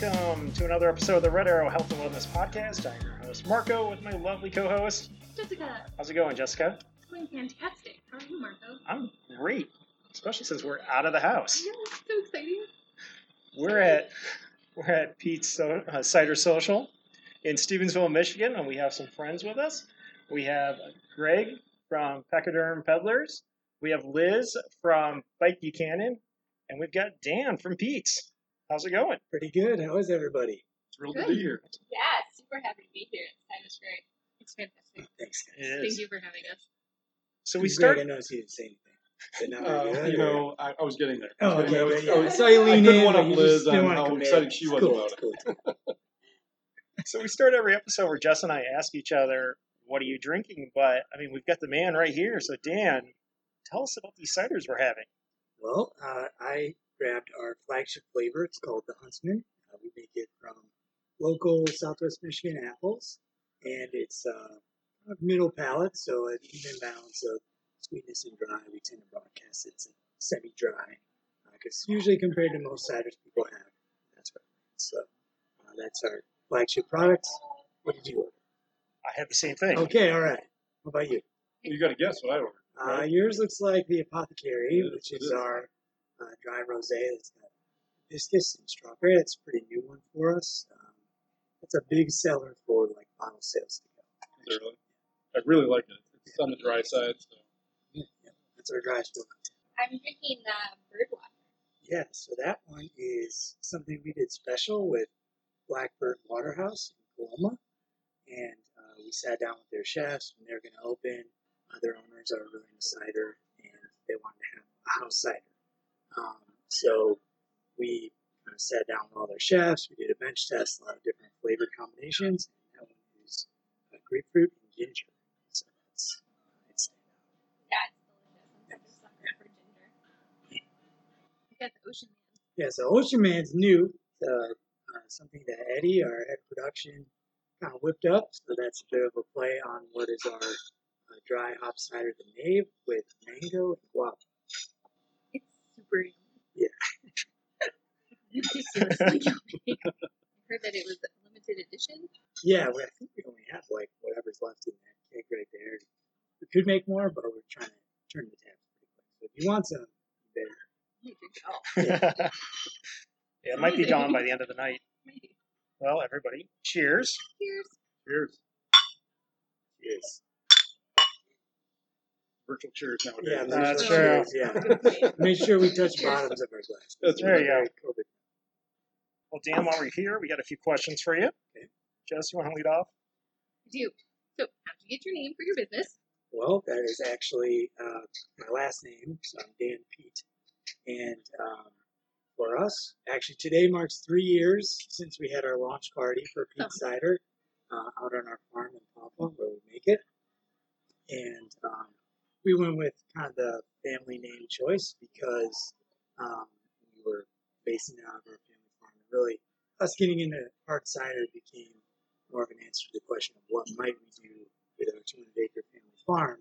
welcome to another episode of the Red Arrow Health and Wellness Podcast. I'm your host, Marco, with my lovely co host. Jessica, How's it going, Jessica? it's going fantastic. How are you, Marco? I'm great, especially since we're out of the house. Know, it's so exciting. We're at we're at Peat's so, uh, Cider Social in Stevensville, Michigan, and we have some friends with us. We have Greg from Pachyderm Pedalers. We have Liz from Bike Buchanan, and we've got Dan from Peat's. How's it going? Pretty good. How is everybody? Thrilled Good. to be here. Yeah, super happy to be here. Time is great. It's fantastic. Thanks, guys. Thank is. you for having us. So we Greg, start. I noticed you didn't say anything. Uh, you know, I, I was getting there. Oh, was okay. getting there. good, I yeah. was- I was, I couldn't in. one up Liz just didn't on wanna how excited she was cool, about it. So we start every episode where Jess and I ask each other, "What are you drinking?" But I mean, we've got the man right here. So Dan, tell us about these ciders we're having. Well, uh, I grabbed our flagship flavor. It's called the Huntsman. Uh, we make it from local Southwest Michigan apples, and it's uh, middle palate, so an even balance of sweetness and dry. We tend to broadcast it semi-dry, because usually compared to most ciders people have, that's what. So uh, that's our flagship product. What did you order? I had the same thing. Okay, all right. What about you? You got to guess what I ordered. Uh, right? yours looks like the Apothecary, It is, which it is is. our uh, dry rosé. It's got hibiscus and strawberry. That's a pretty new one for us. Um, it's a big seller for like bottle sales. to go. Really? I really like it. It's on the dry side. So. Yeah, yeah, that's our dry one. I'm drinking uh, Birdwater. Yeah, so that one is something we did special with Blackbird Waterhouse in Coloma, and uh, we sat down with their chefs when they were going to open. Uh, their owners are really into cider, and they wanted to have a house cider. Um, so we kind of sat down with all their chefs. We did a bench test, a lot of different flavor combinations, and that one is uh, grapefruit and ginger. So that's uh, it's Yeah, it's delicious. I'm such a sucker for ginger. We got the Ocean Man. Yeah, so Ocean Man's new. Uh, uh, something that Eddie, our head production, kind of whipped up. So that's a bit of a play on what is our uh, dry hop cider, the Nave, with mango and guava. It's super yummy. Yeah. Ridiculously yummy. I heard that it was a limited edition. Yeah, we, I think we only have like whatever's left in that keg right there. We could make more, but we're trying to turn the taps pretty quick. So if you want some, you better. You drink it all. yeah, it might be gone by the end of the night. Maybe. Well, everybody, cheers. Cheers. Cheers. Yes. Virtual cheers nowadays. Yeah, That's those true. are Yeah. Make sure we touch bottoms of our glasses. That's There you go. COVID. Well, Dan, while we're here, we got a few questions for you. Okay. Jess, you want to lead off? I do. So, how'd you get your name for your business? Well, that is actually uh, my last name, so I'm Dan Peat. And um, for us, actually, today marks three years since we had our launch party for Peat Oh. Cider uh, out on our farm in Paw Paw, where we make it. And um, we went with kind of the family name choice because um, we were basing it on our family farm. And really, us getting into hard cider became more of an answer to the question of what might we do with our 200 acre family farm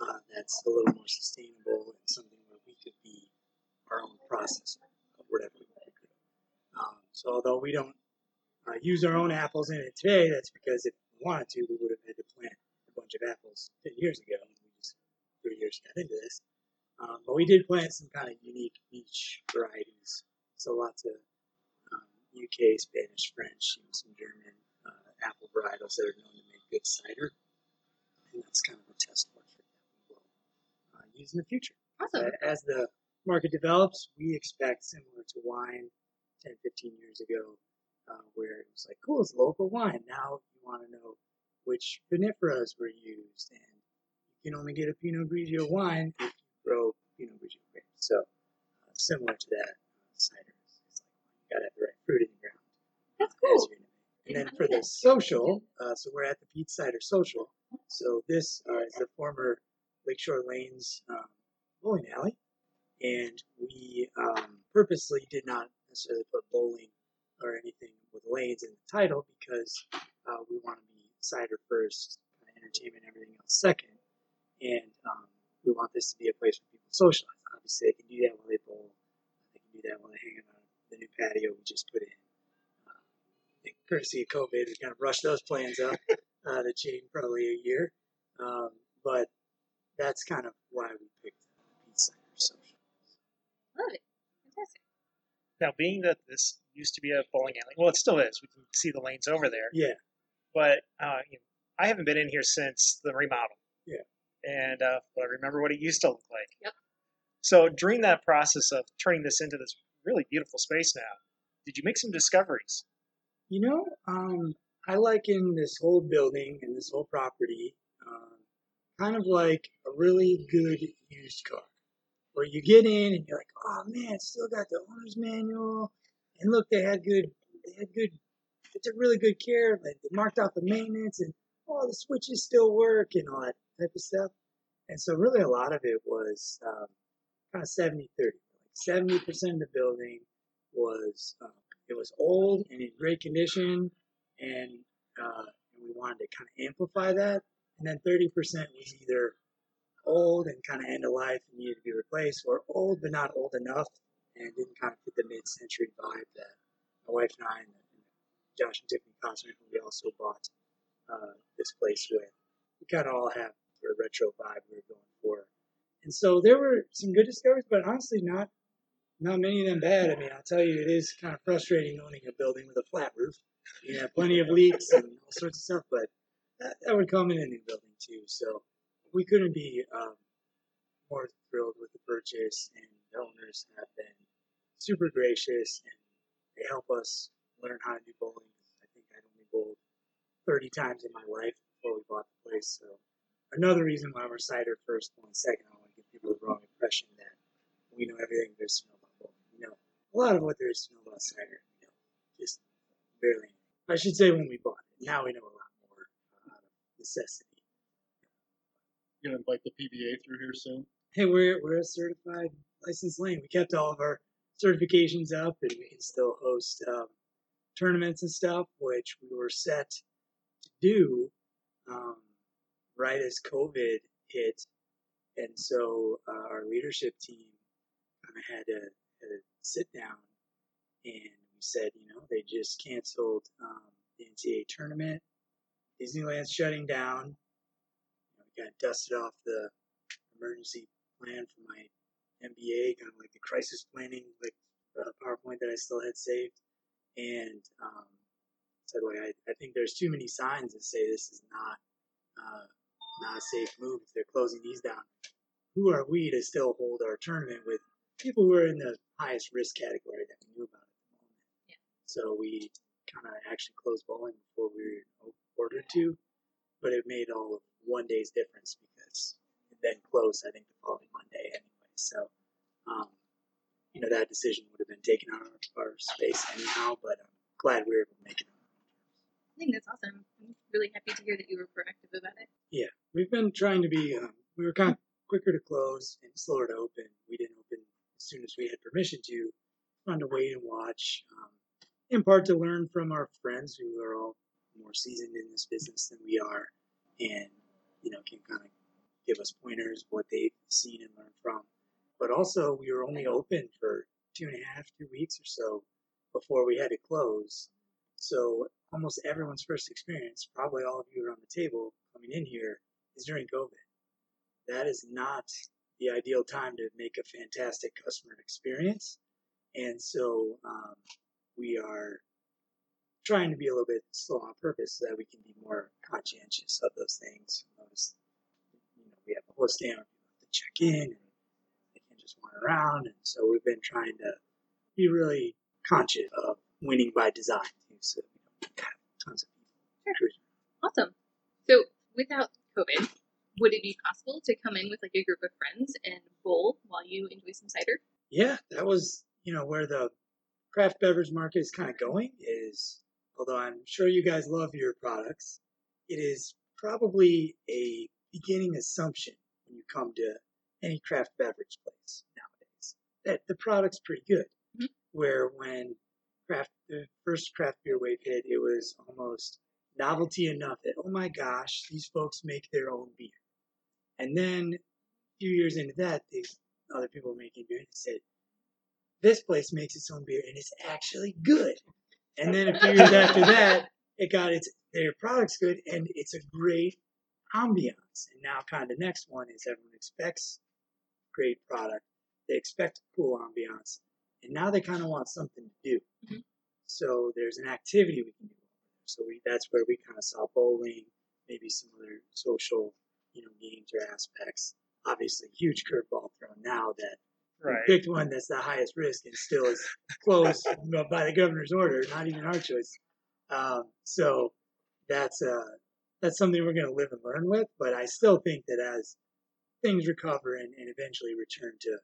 uh, that's a little more sustainable and something where we could be our own processor of whatever we. Um, so although we don't uh, use our own apples in it today, that's because if we wanted to, we would have had to plant a bunch of apples 10 years ago. And we just three years got into this. Um, but we did plant some kind of unique niche varieties. So lots of um, UK, Spanish, French, and some German uh, apple varietals that are known to make good cider. And that's kind of a test market that we will uh, use in the future. Awesome. As the market develops, we expect similar to wine 10, 15 years ago, uh, where it was like, cool, it's local wine. Now you want to know which viniferas were used, and can only get a Pinot Grigio wine if you grow Pinot Grigio grapes. So uh, similar to that, uh, cider is like you got to have the right fruit in the ground. That's cool. And then for the social, uh, so we're at the Peat Cider Social. So this uh, is the former Lakeshore Lanes um, bowling alley, and we um, purposely did not necessarily put bowling or anything with lanes in the title because uh, we want to be cider first, entertainment, everything else second, and um, we want this to be a place where people socialize. Obviously, they can do that while they bowl. They can do that while they hang out on the new patio we just put in. Um, courtesy of COVID, we kind of rushed those plans up uh, to change probably a year. Um, but that's kind of why we picked Peat Cider Social. Love it. Fantastic. Now, being that this used to be a bowling alley, well, it still is. We can see the lanes over there. Yeah, But uh, you know, I haven't been in here since the remodel. Yeah. And uh, but I remember what it used to look like. Yep. So during that process of turning this into this really beautiful space now, did you make some discoveries? you know, um, I liken this whole building and this whole property um, kind of like a really good used car, where you get in and you're like, oh man, still got the owner's manual, and look, they had good, they had good, they took really good care, like they marked out the maintenance, and oh, the switches still work and all that type of stuff. And so, really, a lot of it was um, kind of 70 30. Like 70% of the building was um, it was old and in great condition, and uh, we wanted to kind of amplify that. And then 30% was either old and kind of end of life and needed to be replaced, or old but not old enough and didn't kind of fit the mid-century vibe that my wife and I and Josh and Tiffany Cosman, who we also bought uh, this place with, we kind of all have a retro vibe we were going for. And so there were some good discoveries, but honestly, not not many of them bad. I mean, I'll tell you, it is kind of frustrating owning a building with a flat roof. You have plenty of leaks and all sorts of stuff, but that, that would come in a new building too. So we couldn't be um, more thrilled with the purchase, and the owners have been super gracious and they help us learn how to do bowling. I think I'd only bowled 30 times in my life before we bought the place. So another reason why we're cider first, bowling second. I don't want to give people the wrong impression that we know everything there's to know about bowling. We know a lot of what there is to know about cider. You know, just barely. I should say when we bought it. Now we know a lot more uh, out of necessity. You gonna invite the PBA through here soon? Hey, we're we're a certified licensed lane. We kept all of our certifications up, and we can still host um, tournaments and stuff, which we were set to do um, right as COVID hit, and so uh, our leadership team kind of had to, had sit down, and we said, you know, they just canceled um, the NCAA tournament. Disneyland's shutting down. You know, got dusted off the emergency plan for my MBA, kind of like the crisis planning, like uh, PowerPoint that I still had saved, and um, said, like, I, I think there's too many signs that say this is not uh, not a safe move if they're closing these down. Who are we to still hold our tournament with people who are in the highest risk category that we knew about at the moment? Yeah. So we kind of actually closed bowling before we were ordered to, but it made all of one day's difference because it then closed, I think, the following Monday anyway. So, um, you know, that decision would have been taken out of our space anyhow, but I'm glad we were able to make it. I think that's awesome. I'm really happy to hear that you were proactive about it. Yeah, we've been trying to be, um, we were kind of quicker to close and slower to open. We didn't open as soon as we had permission to. Wanted to wait and watch, um, in part to learn from our friends who are all more seasoned in this business than we are, and you know can kind of give us pointers what they've seen and learned from. But also, we were only open for two and a half, two weeks or so before we had to close. So almost everyone's first experience, probably all of you around the table coming in here, is during COVID. That is not the ideal time to make a fantastic customer experience. And so um, we are trying to be a little bit slow on purpose so that we can be more conscientious of those things. Notice, you know, we have a whole stand have to check in and they can just wander around. And so we've been trying to be really conscious of winning by design so tons of people. Awesome. So, without COVID, would it be possible to come in with like a group of friends and bowl while you enjoy some cider? Yeah, that was you know where the craft beverage market is kind of going. Is although I'm sure you guys love your products, it is probably a beginning assumption when you come to any craft beverage place nowadays that the product's pretty good. Mhm. Where when craft the first craft beer wave hit, it was almost novelty enough that oh my gosh, these folks make their own beer. And then a few years into that, these other people were making beer and said, this place makes its own beer and it's actually good. And then a few years after that, it got its their product's good and it's a great ambiance. And now kind of the next one is everyone expects great product. They expect a cool ambiance. And now they kind of want something to do. Mhm. So there's an activity we can do. So we that's where we kind of saw bowling, maybe some other social, you know, games or aspects. Obviously, huge curveball thrown now that we picked one that's the highest risk and still is closed by the governor's order, not even our choice. Um, so that's uh, that's something we're going to live and learn with. But I still think that as things recover and, and eventually return to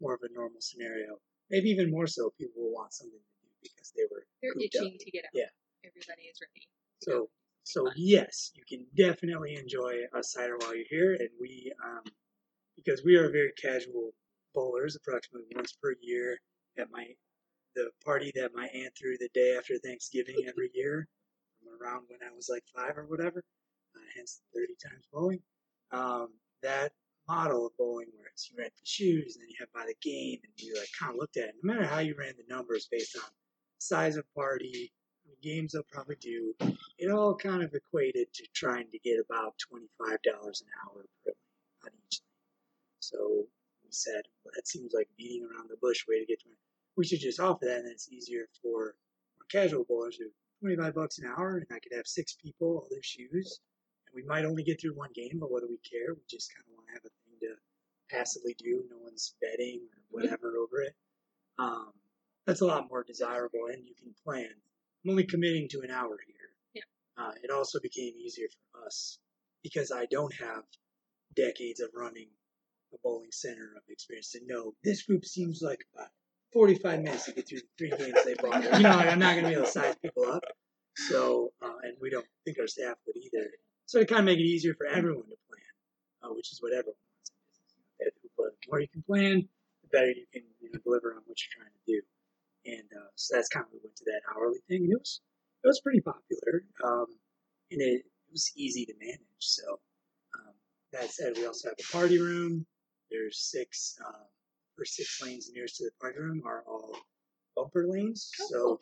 more of a normal scenario, maybe even more so, people will want something because they were They're cooped up. itching to get out. Yeah. Everybody is ready. So, so yes, you can definitely enjoy a cider while you're here, and we, um, because we are very casual bowlers, approximately once per year at my the party that my aunt threw the day after Thanksgiving every year, from around when I was like five or whatever, uh, hence thirty times bowling. Um, that model of bowling, where it's you rent the shoes and then you have by the game, and you like kind of looked at it. No matter how you ran the numbers based on size of party, games they'll probably do, it all kind of equated to trying to get about $25 an hour on each. So we said, well, that seems like beating around the bush way to get 20. We should just offer that, and it's easier for casual bowlers who 25 bucks an hour, and I could have six people, all their shoes, and we might only get through one game, but what do we care? We just kind of want to have a thing to passively do. No one's betting or whatever over it. Um, that's a lot more desirable, and you can plan. I'm only committing to an hour here. Yeah. Uh, it also became easier for us because I don't have decades of running a bowling center of experience to know this group seems like about 45 minutes to get through the three games they bought. You know, I'm not going to be able to size people up. So, uh, and we don't think our staff would either. So to kind of make it easier for everyone to plan, uh, which is what everyone wants in business. You know, The more you can plan, the better you can you know, deliver on what you're trying to do. And uh, so that's kind of we went to that hourly thing. And it was it was pretty popular, um, and it, it was easy to manage. So um, that said, we also have a party room. There's six um, or six lanes nearest to the party room are all bumper lanes. Oh, So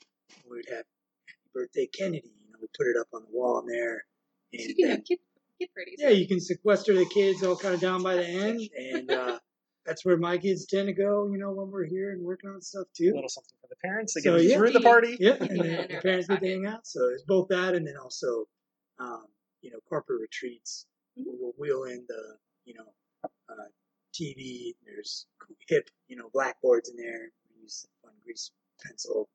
we'd have Happy Birthday Kennedy. You know, we put it up on the wall in there. So And you can then- have kid, kid parties. yeah, you can sequester the kids all kind of down by the end, and uh, that's where my kids tend to go. You know, when we're here and working on stuff too. A too. little something for the parents to So, get them yeah. through the party. Yeah, and then the parents get to hang out. So it's both that, and then also, um, you know, corporate retreats. Mhm. We'll wheel in the, you know, uh, TV. There's hip, you know, blackboards in there. We use fun grease pencil,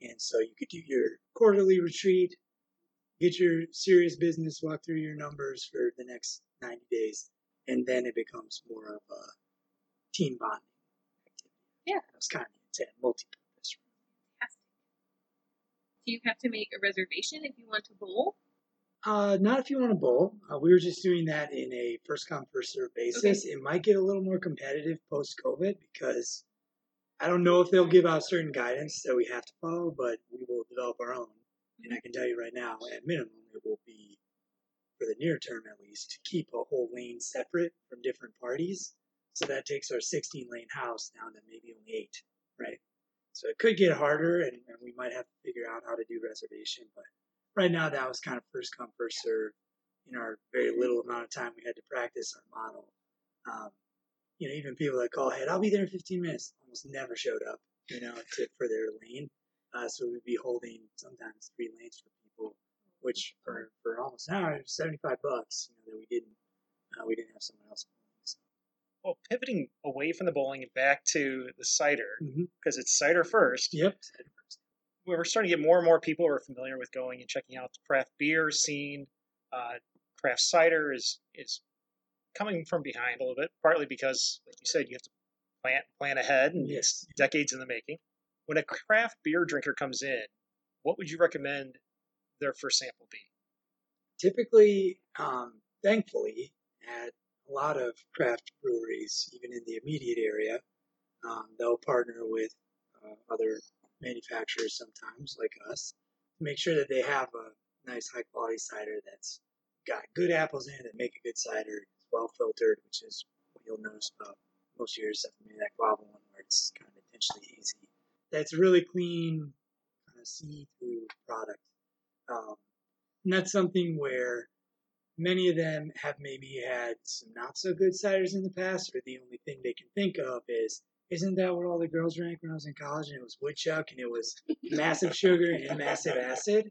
and so you could do your quarterly retreat, get your serious business, walk through your numbers for the next 90 days, and then it becomes more of a team bonding activity. Yeah. was kind of intent, multi-purpose. Do you have to make a reservation if you want to bowl? Uh, not if you want to bowl. Uh, we were just doing that in a first come first serve basis. It might get a little more competitive post COVID because I don't know if they'll give out certain guidance that we have to follow, but we will develop our own. And I can tell you right now, at minimum, it will be for the near term at least to keep a whole lane separate from different parties. So that takes our 16 lane house down to maybe only eight, right? So it could get harder, and, and we might have to figure out how to do reservation, but right now that was kind of first come first serve in our very little amount of time we had to practice our model um, you know even people that call ahead i'll be there in 15 minutes almost never showed up you know to, for their lane uh, so we'd be holding sometimes three lanes for people which for, for almost an hour 75 bucks you know that we didn't uh, we didn't have someone else Well, pivoting away from the bowling and back to the cider because it's cider first. yep we're starting to get more and more people who are familiar with going and checking out the craft beer scene. Uh, craft cider is is coming from behind a little bit, partly because, like you said, you have to plan plan ahead, and it's decades in the making. When a craft beer drinker comes in, what would you recommend their first sample be? typically, um, thankfully, at a lot of craft breweries, even in the immediate area, um, they'll partner with uh, other manufacturers sometimes, like us, to make sure that they have a nice, high quality cider that's got good apples in it that make a good cider, it's well filtered, which is what you'll notice about most of yours, except for maybe that guava one where it's kind of intentionally hazy. That's really clean, kind a see-through product. Um, and that's something where many of them have maybe had some not so good ciders in the past, or the only thing they can think of is, isn't that what all the girls drank when I was in college? And it was woodchuck, and it was massive sugar and massive acid,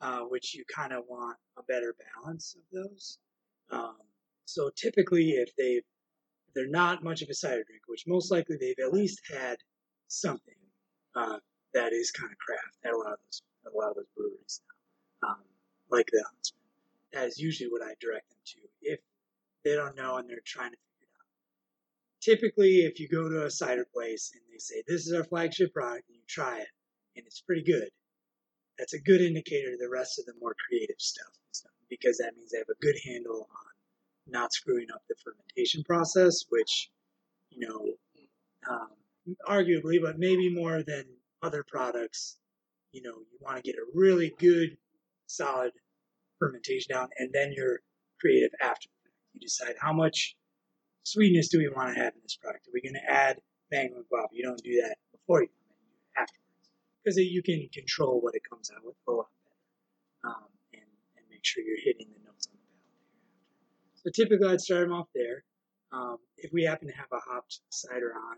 uh, which you kind of want a better balance of those. Um, so typically, if they if they're not much of a cider drinker, which most likely they've at least had something uh, that is kind of craft at a lot of those a lot of those breweries now, um, like the Huntsman. That is usually what I direct them to if they don't know and they're trying to figure it out. Typically, if you go to a cider place and they say this is our flagship product and you try it and it's pretty good, that's a good indicator to the rest of the more creative stuff because that means they have a good handle on not screwing up the fermentation process, which you know um, arguably, but maybe more than other products, you know, you want to get a really good, solid fermentation down, and then your creative after. You decide how much sweetness do we want to have in this product. Are we going to add mango and guava? You don't do that before you do it afterwards. Because you can control what it comes out with a lot better um, and, and make sure you're hitting the notes on the palate. So typically I'd start them off there. Um, if we happen to have a hopped cider on,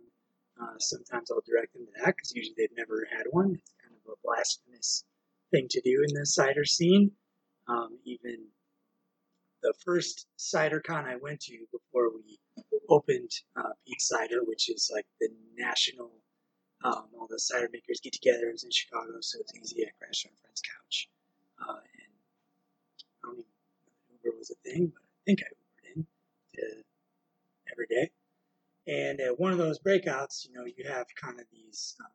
uh, sometimes I'll direct them to that because usually they've never had one. It's kind of a blasphemous thing to do in the cider scene. Um, even the first CiderCon I went to before we opened uh, Cider, which is like the national, um, all the cider makers get together. It was in Chicago, so it's easy. I crashed on a friend's couch. Uh, and I don't even Uber was a thing, but I think I Ubered in to every day. And at one of those breakouts, you know, you have kind of these um,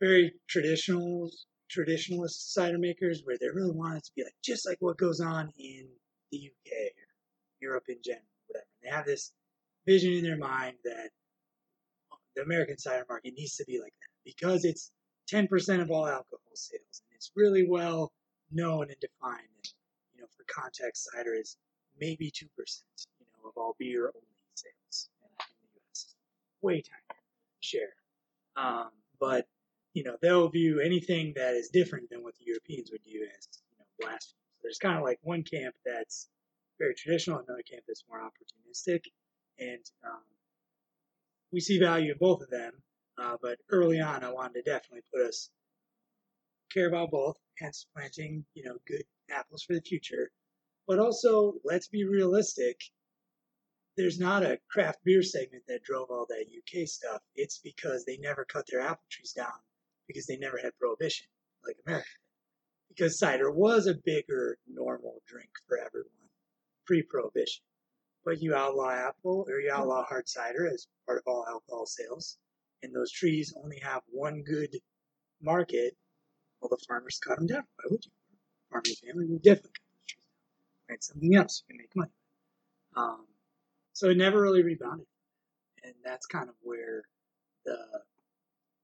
very traditional, traditionalist cider makers where they really want it to be like just like what goes on in the UK or Europe in general, whatever. They have this vision in their mind that the American cider market needs to be like that because it's 10% of all alcohol sales and it's really well known and defined. And, you know, for context, cider is maybe 2%, you know, of all beer only sales way tiny share. Um, but you know they'll view anything that is different than what the Europeans would view as you know blasphemy. There's kind of like one camp that's very traditional, another camp that's more opportunistic, and um, we see value in both of them. Uh, but early on, I wanted to definitely put us care about both, hence planting you know good apples for the future. But also, let's be realistic there's not a craft beer segment that drove all that UK stuff. It's because they never cut their apple trees down because they never had prohibition like America. Because cider was a bigger normal drink for everyone pre-prohibition. But you outlaw apple or you outlaw hard cider as part of all alcohol sales, and those trees only have one good market. Well, the farmers cut them down. Why would you? Farming family would definitely cut something else you can make money. Um, so it never really rebounded. And that's kind of where the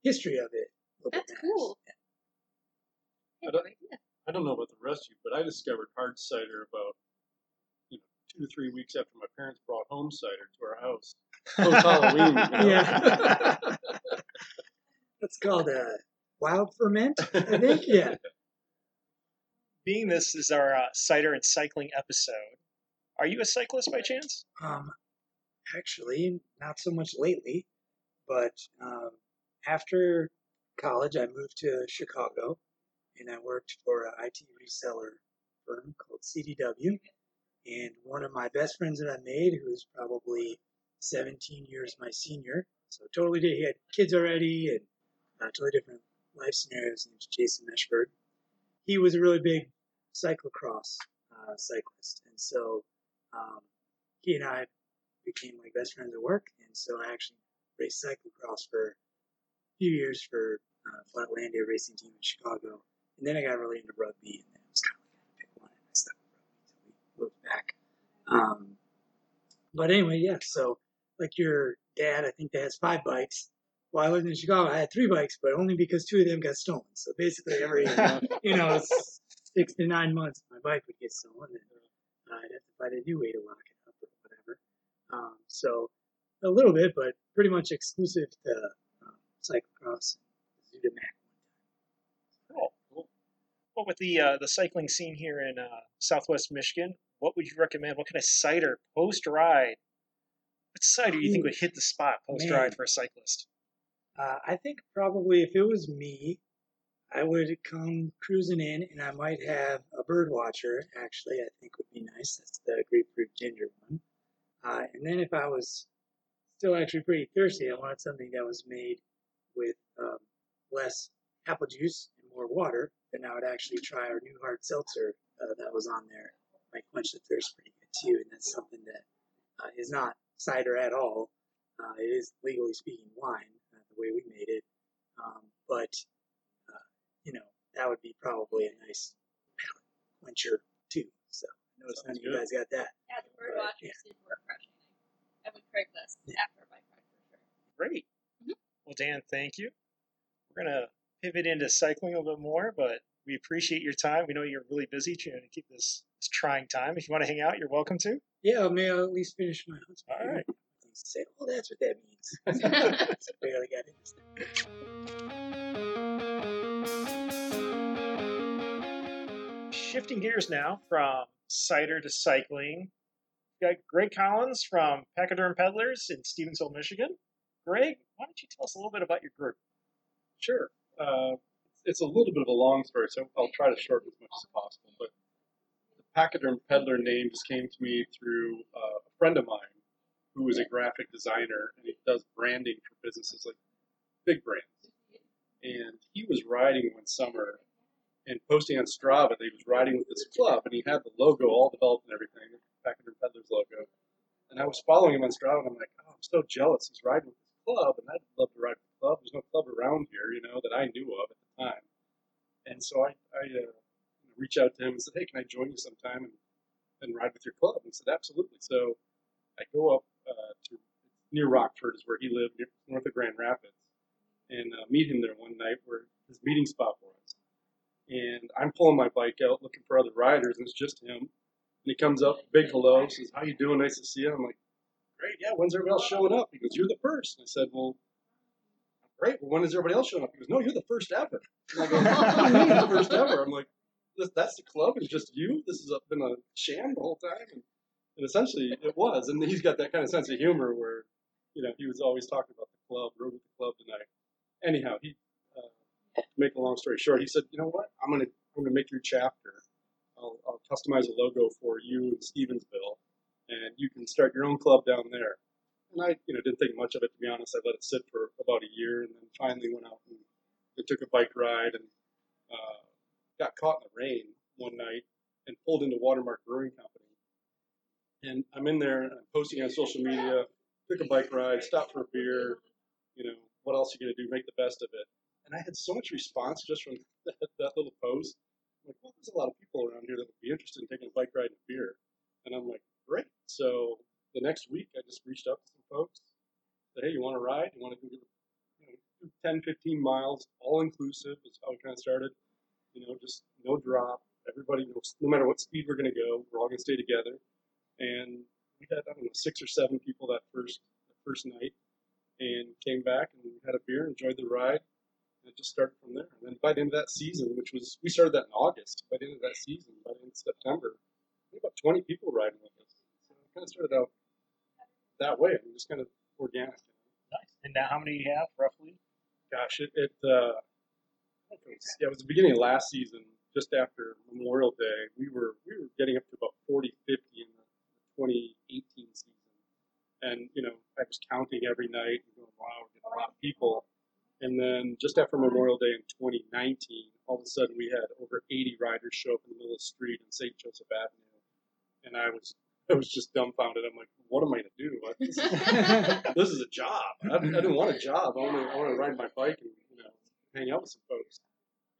history of it. That's cool. I don't, I don't know about the rest of you, but I discovered hard cider about you know, two or three weeks after my parents brought home cider to our house. Post Halloween. You know? Yeah. That's called a wild ferment, I think. Yeah. Being this is our uh, cider and cycling episode, are you a cyclist by chance? Um, actually, not so much lately, but um, after college, I moved to Chicago and I worked for an IT reseller firm called CDW. And one of my best friends that I made, who's probably 17 years my senior, so totally did. He had kids already and uh, totally different life scenarios. Name's Jason Meshford. He was a really big cyclocross uh, cyclist, and so um, he and I became like best friends at work, and so I actually raced cyclocross for few years for uh, Flatlandia Racing Team in Chicago, and then I got really into rugby, and then it was kind of like I had to pick one, and I stuck with rugby until we moved back. Um, but anyway, yeah. So like your dad, I think that has five bikes. Well, I lived in Chicago. I had three bikes, but only because two of them got stolen. So basically, every you know six to nine months, my bike would get stolen, and uh, I'd have to find a new way to lock it up or whatever. Um, so a little bit, but pretty much exclusive to cyclocross, Zudamac. Well, with the uh, the cycling scene here in uh, Southwest Michigan, what would you recommend? What kind of cider post ride? What cider do you think would hit the spot post ride for a cyclist? Uh, I think probably if it was me, I would come cruising in and I might have a bird watcher, actually, I think would be nice. That's the grapefruit ginger one. Uh, and then if I was still actually pretty thirsty, I wanted something that was made with um, less apple juice and more water, then I would actually try our new hard seltzer uh, that was on there. Might quench the thirst pretty good too, and that's something that uh, is not cider at all. Uh, it is legally speaking wine, uh, the way we made it. Um, but uh, you know that would be probably a nice palate quencher too. So I notice none of you guys got that. Yeah, the bird Right, watchers yeah. did work refreshing. I would Craigslist Yeah. after a bike for sure. Great. Well, Dan, thank you. We're gonna pivot into cycling a little bit more, but we appreciate your time. We know you're really busy trying to keep this, this trying time. If you want to hang out, you're welcome to. Yeah, may I at least finish my husband? All right. Say, oh, that's what that means. barely got this. Shifting gears now from cider to cycling. We got Greg Collins from Pachyderm Pedalers in Stevensville, Michigan. Greg, why don't you tell us a little bit about your group? Sure. Uh, it's a little bit of a long story, so I'll try to shorten as much as possible. But the Pachyderm Pedaler name just came to me through uh, a friend of mine who is a graphic designer and he does branding for businesses like big brands. And he was riding one summer and posting on Strava that he was riding with this club and he had the logo all developed and everything, Pachyderm Pedaler's logo. And I was following him on Strava and I'm like, oh, I'm so jealous. He's riding with club and I'd love to ride with the club. There's no club around here, you know, that I knew of at the time. And so I, I uh, reached out to him and said, hey, can I join you sometime and, and ride with your club? And he said, absolutely. So I go up uh, to near Rockford is where he lived, near, north of Grand Rapids, and uh, meet him there one night where his meeting spot was. And I'm pulling my bike out looking for other riders, and it's just him. And he comes up, big hello, says, "How you doing? Nice to see you." I'm like, "Great, yeah. When's everybody else showing up?" He goes, "You're the first. I said, "Well, great. Well, when is everybody else showing up?" He goes, "No, you're the first ever." And I go, "What do you mean the first ever?" I'm like, "That's the club. It's just you. This has been a sham the whole time." And, and essentially, it was. And he's got that kind of sense of humor where, you know, he was always talking about the club, rode with the club tonight. Anyhow, he uh, to make a long story short, he said, "You know what? I'm gonna I'm gonna make your chapter. I'll, I'll customize a logo for you in Stevensville, and you can start your own club down there." And I, you know, didn't think much of it to be honest. I let it sit for about a year, and then finally went out and, and took a bike ride and uh, got caught in the rain one night and pulled into Watermark Brewing Company. And I'm in there, I'm posting on social media. Took a bike ride, stopped for a beer. You know, what else are you gonna do? Make the best of it. And I had so much response just from that, that little post. I'm like, well, there's a lot of people around here that would be interested in taking a bike ride and a beer. And I'm like, great. So the next week, I just reached out to some folks. Said, hey, you want to ride? You want to do you know, do 10, 15 miles, all inclusive is how it kind of started. You know, just no drop. Everybody no matter what speed we're going to go, we're all going to stay together. And we had, I don't know, six or seven people that first, that first night and came back and had a beer, enjoyed the ride. And it just started from there. And then by the end of that season, which was, we started that in August, by the end of that season, by the end of September, we about 20 people riding with us. So it kind of started out that way. I mean, just kind of organic. Nice. And now, how many do you have roughly? Gosh, it, it uh, it was, yeah, it was the beginning of last season, just after Memorial Day. We were we were getting up to about 40, 50 in the 2018 season, and you know I was counting every night and going, wow, we're getting a lot of people. And then just after Memorial Day in 2019, all of a sudden we had over 80 riders show up in the middle of the street in St. Joseph Avenue, and I was I was just dumbfounded. I'm like, what am I gonna do? I- This is, this is a job. I, I didn't want a job. I want to I want to ride my bike and you know hang out with some folks.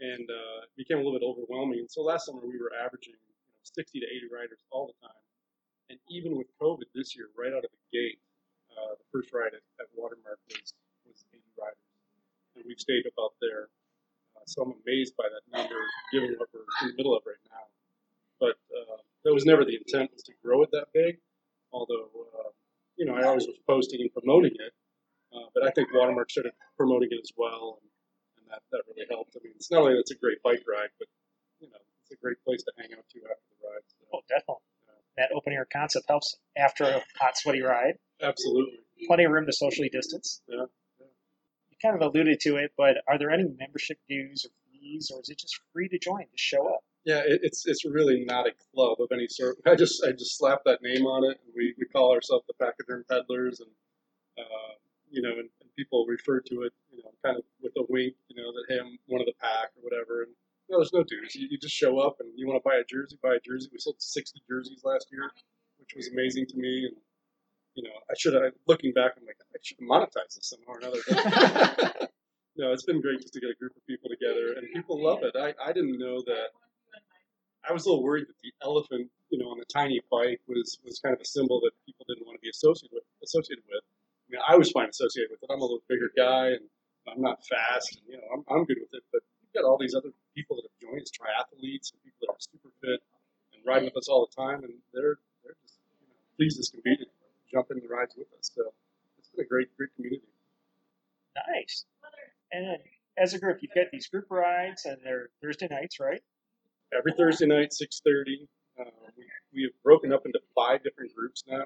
And uh, it became a little bit overwhelming. So last summer we were averaging you know, 60 to 80 riders all the time. And even with COVID this year, right out of the gate, uh, the first ride at, at Watermark was was 80 riders, and we've stayed about there. Uh, so I'm amazed by that number, given what we're in the middle of right now. But uh, that was never the intent was to grow it that big. Although uh, you know I always was posting and promoting it, uh, but I think Watermark started promoting it as well, and, and that, that really helped. I mean, it's not only that it's a great bike ride, but you know, it's a great place to hang out to after the ride. So, Oh, definitely. That open air concept helps after a hot, sweaty ride. absolutely. Plenty of room to socially distance. Yeah. You kind of alluded to it, but are there any membership dues or fees, or is it just free to join? to show up. Yeah, it, it's it's really not a club of any sort. I just I just slap that name on it, and we, we call ourselves the Pachyderm Pedalers, and uh, you know, and, and people refer to it, you know, kind of with a wink, you know, that hey, I'm one of the pack or whatever. And no, there's no dues. You, you just show up, and you want to buy a jersey, buy a jersey. We sold 60 jerseys last year, which was amazing to me, and you know, I should have. Looking back, I'm like, I should have monetized this somehow or another. No, it's been great just to get a group of people together, and people love it. I, I didn't know that. I was a little worried that the elephant, you know, on the tiny bike was was kind of a symbol that people didn't want to be associated with. Associated with. I mean, I was fine associated with it. I'm a little bigger guy, and I'm not fast, and you know, I'm, I'm good with it. But you've got all these other people that have joined as triathletes and people that are super fit and riding with us all the time, and they're they're just you know, pleased as can be to jump in the rides with us. So it's been a great great community. Nice. And then, as a group, you've got these group rides, and they're Thursday nights, right? Every Thursday night, six thirty. Uh, we, we have broken up into five different groups now.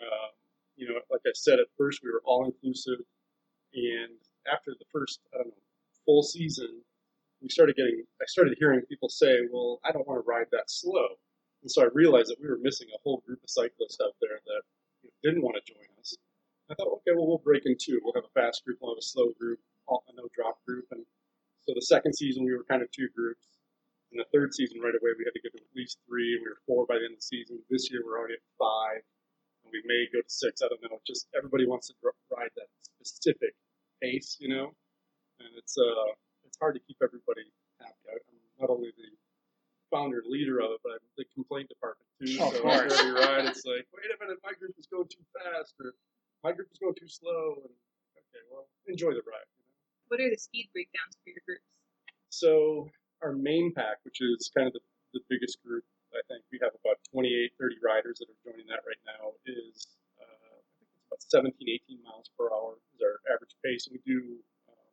Uh, you know, like I said at first, we were all inclusive, and after the first I don't know full season, we started getting. I started hearing people say, "Well, I don't want to ride that slow," and so I realized that we were missing a whole group of cyclists out there that you know, didn't want to join us. I thought, okay, well, we'll break in two. We'll have a fast group, we'll have a slow group, a no drop group, and so the second season we were kind of two groups. In the third season, right away, we had to get to at least three, and we were four by the end of the season. This year, we're already at five, and we may go to six. I don't know. Just everybody wants to ride that specific pace, you know, and it's uh, it's hard to keep everybody happy. I, I'm not only the founder and leader of it, but I'm the complaint department too. Oh, of so course. after every ride, it's like, wait a minute, my group is going too fast, or my group is going too slow, and okay, well, enjoy the ride. You know? What are the speed breakdowns for your groups? So our main pack, which is kind of the, the biggest group, I think we have about 28, 30 riders that are joining that right now, is uh, I think it's about 17, 18 miles per hour is our average pace. And we do um,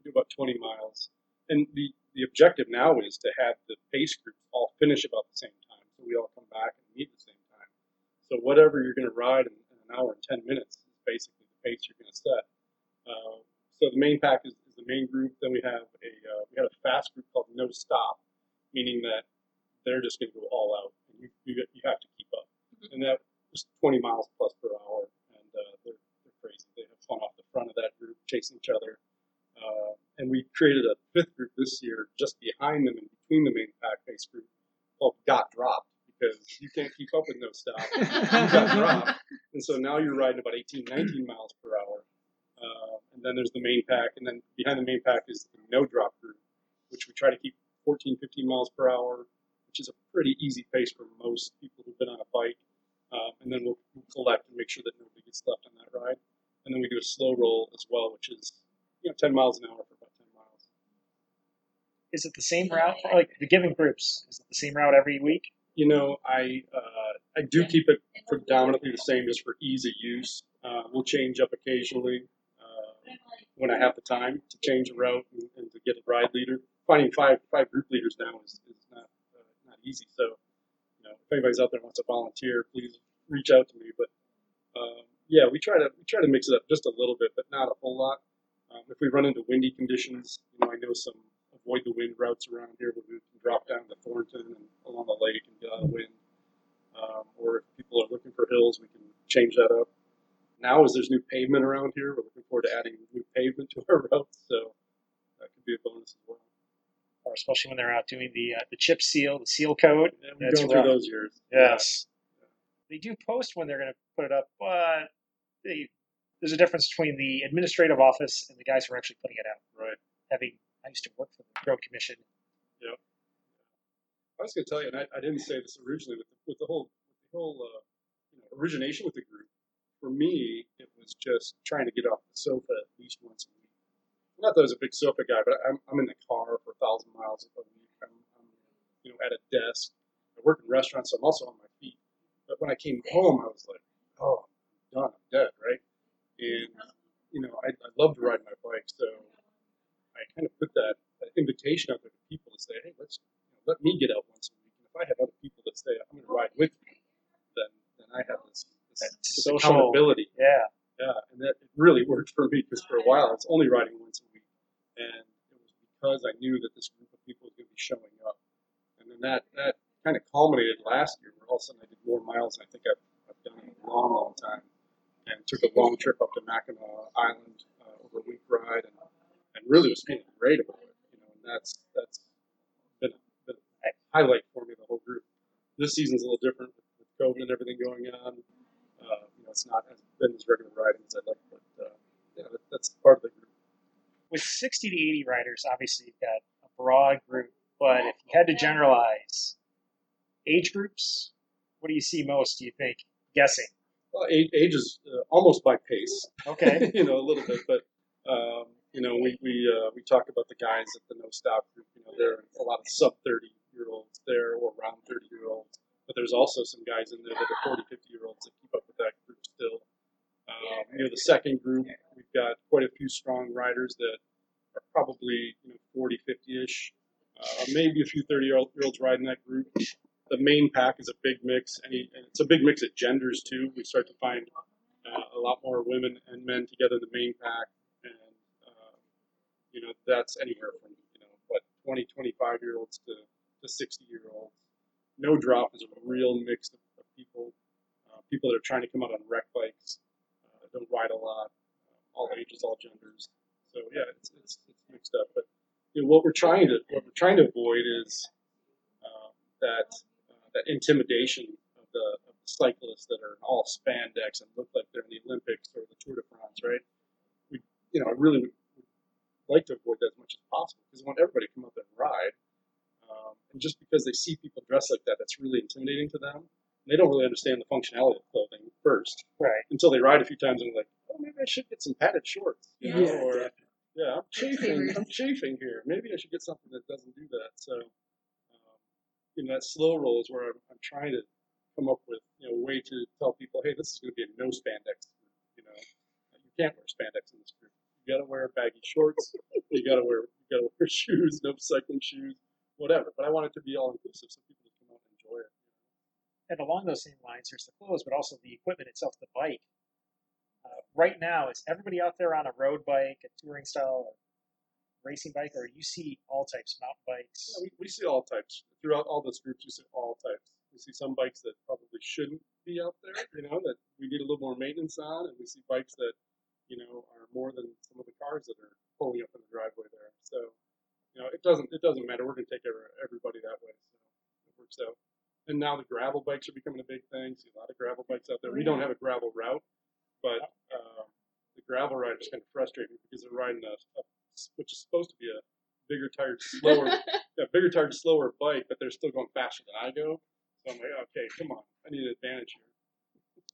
we do about 20 miles. And the, the objective now is to have the pace groups all finish about the same time. So we all come back and meet at the same time. So whatever you're going to ride in, in an hour and 10 minutes is basically the pace you're going to set. Uh, so the main pack is, main group. Then we have a uh, we have a fast group called No Stop, meaning that they're just going to go all out, and you, you you have to keep up. And that was 20 miles plus per hour, and uh, they're they're crazy. They have fun off the front of that group, chasing each other. Uh, and we created a fifth group this year, just behind them and between the main pack pace group, called Got Dropped, because you can't keep up with No Stop. You got dropped. And so now you're riding about 18, 19 miles per hour. Uh, and then there's the main pack, and then behind the main pack is the no drop group, which we try to keep 14, 15 miles per hour, which is a pretty easy pace for most people who've been on a bike. Um, and then we'll, we'll collect and make sure that nobody gets left on that ride. And then we do a slow roll as well, which is you know 10 miles an hour for about 10 miles. Is it the same route? Like the given groups, is it the same route every week? You know, I uh, I do keep it predominantly the same just for ease of use. Uh, we'll change up occasionally when I have the time to change a route and, and to get a ride leader. Finding five five group leaders now is, is not uh, not easy. So, you know, if anybody's out there wants to volunteer, please reach out to me. But um, yeah, we try to we try to mix it up just a little bit, but not a whole lot. Um, if we run into windy conditions, you know, I know some avoid the wind routes around here where we can drop down to Thornton and along the lake and get out of wind. Um, or if people are looking for hills, we can change that up. Now, as there's new pavement around here, we're looking forward to adding new pavement to our routes, so that could be a bonus as well. Or especially when they're out doing the uh, the chip seal, the seal coat. Yeah, we've That's gone rough. through those years. Yes. They do post when they're going to put it up, but they, there's a difference between the administrative office and the guys who are actually putting it out. Right. Having I used to work for the road commission. Yeah. I was going to tell you, and I, I didn't say this originally, with the, with the whole, with the whole uh, you know, origination with the group. For me, it was just trying to get off the sofa at least once a week. Not that I was a big sofa guy, but I'm, I'm in the car for a thousand miles a week. I'm, I'm, you know, at a desk. I work in restaurants, so I'm also on my feet. But when I came home, I was like, oh, I'm done. I'm dead, right? And you know, I, I love to ride my bike, so I kind of put that, that invitation out there to people to say, hey, let's you know, let me get out once a week. And if I have other people that say I'm going to ride with you, then then I have this, this, That this social- accountability. Yeah. Yeah, and that really worked for me because for a while I was only riding once a week, and it was because I knew that this group of people was going to be showing up, and then that that kind of culminated last year, where all of a sudden I did more miles than I think I've, I've done in a long, long time, and took a long trip up to Mackinac Island uh, over a week ride, and, and really was feeling great about it, you know, and that's that's been, been a highlight for me the whole group. This season's a little different with COVID and everything going on. It's not as been as regular riding as I'd like, but uh, yeah, that, that's part of the group. With 60 to 80 riders, obviously you've got a broad group, but if you had to generalize age groups, what do you see most, do you think? Guessing. Well, age, age is uh, almost by pace, Okay. you know, a little bit, but um, you know, we we uh, we talked about the guys at the no stop group. You know, there are a lot of sub thirty year olds there, or around thirty year olds, but there's also some guys in there that are 40, 50 year olds that keep up with that group still. Um, you know, the second group, we've got quite a few strong riders that are probably you know 40, 50 ish, uh, maybe a few 30 year olds riding that group. The main pack is a big mix, and, it's a big mix of genders too. We start to find uh, a lot more women and men together in the main pack, and uh, you know that's anywhere from you know what 20, 25 year olds to, to 60 year olds. No drop is a real mix of, of people. Uh, people that are trying to come out on rec bikes, uh, don't ride a lot, all ages, all genders. So yeah, it's, it's, it's mixed up. But you know, what we're trying to what we're trying to avoid is um, that uh, that intimidation of the, of the cyclists that are all spandex and look like they're in the Olympics or the Tour de France, right? We, you know, I really would, would like to avoid that as much as possible because I want everybody to come up and ride. And just because they see people dressed like that, that's really intimidating to them. And they don't really understand the functionality of clothing first Right. until they ride a few times and they're like, oh, maybe I should get some padded shorts. You know, Yeah, or yeah, I'm chafing. I'm chafing here. Maybe I should get something that doesn't do that. So, um, you know, that slow roll is where I'm, I'm trying to come up with, you know, a way to tell people, hey, this is going to be a no spandex. You know, you can't wear spandex in this group. You got to wear baggy shorts. you got to wear, you got to wear shoes, no cycling shoes, whatever. But I want it to be all inclusive so people can come out and enjoy it. And along those same lines, here's the clothes, but also the equipment itself, the bike. Uh, right now, is everybody out there on a road bike, a touring style, a racing bike, or you see all types, mountain bikes? Yeah, we, we see all types throughout all those groups. you see all types. We see some bikes that probably shouldn't be out there, you know, that we need a little more maintenance on, and we see bikes that, you know, are more than some of the cars that are pulling up in the driveway there. So, you know, it doesn't it doesn't matter. We're going to take everybody that way. So it works out. And now the gravel bikes are becoming a big thing. See a lot of gravel bikes out there. We don't have a gravel route, but um, the gravel riders kind of frustrate me because they're riding a, a which is supposed to be a bigger tired, slower a bigger tired, slower bike, but they're still going faster than I go. So I'm like, okay, come on, I need an advantage here.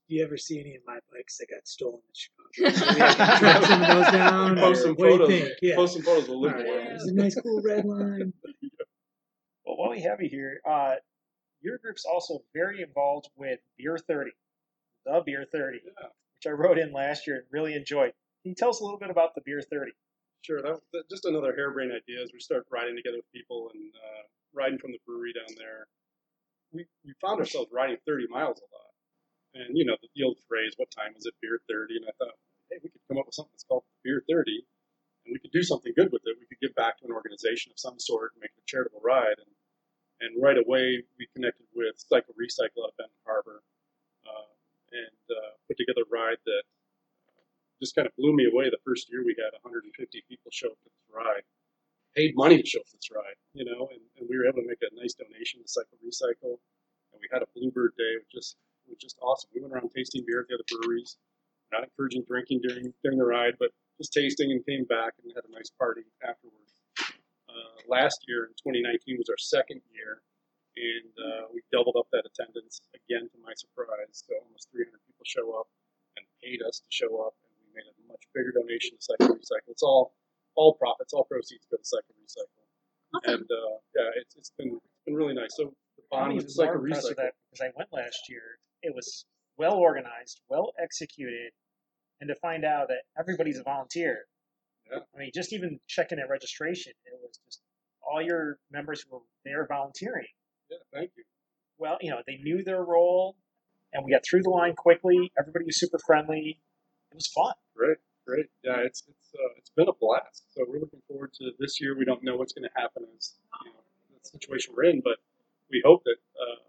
Do you ever see any of my bikes that got stolen in Chicago? So we have track some of those down. Post or some what do you photos. think? Yeah. Post some photos. We'll All look right. for There's a nice cool red line. Well, while we have you here, uh, your group's also very involved with Beer 30, the Beer 30, Yeah, which I wrote in last year and really enjoyed. Can you tell us a little bit about the Beer 30? sure. That, that, just another harebrained idea as we start riding together with people and uh, riding from the brewery down there. We, we found ourselves riding 30 miles a lot. And, you know, the, old phrase, what time is it, beer 30? And I thought, hey, we could come up with something that's called beer 30 and we could do something good with it. We could give back to an organization of some sort and make it a charitable ride. And, and right away, we connected with Cycle Recycle of Benton Harbor uh, and uh, put together a ride that just kind of blew me away. The first year, we had 150 people show up to this ride, paid money to show up to this ride, you know, and, and we were able to make a nice donation to Cycle Recycle. And we had a Bluebird Day, which just it was just awesome. We went around tasting beer at the other breweries, not encouraging drinking during during the ride, but just tasting and came back and had a nice party afterwards. Uh, last year in 2019 was our second year, and uh, we doubled up that attendance again to my surprise. So almost 300 people show up and paid us to show up, and we made a much bigger donation to Cycle Recycle. It's all all profits, all proceeds go to Cycle Recycle, Awesome. and uh, yeah, it's, it's been it's been really nice. So the I'm bond even with more Cycle Recycle. that because I went last year. It was well organized, well executed, and to find out that everybody's a volunteer. Yeah. I mean, just even checking at registration, it was just all your members were there volunteering. Yeah, thank you. Well, you know, they knew their role, and we got through the line quickly. Everybody was super friendly. It was fun. Great, great. Yeah, it's it's uh, it's been a blast. So we're looking forward to this year. We don't know what's going to happen as you know, the situation we're in, but we hope that uh,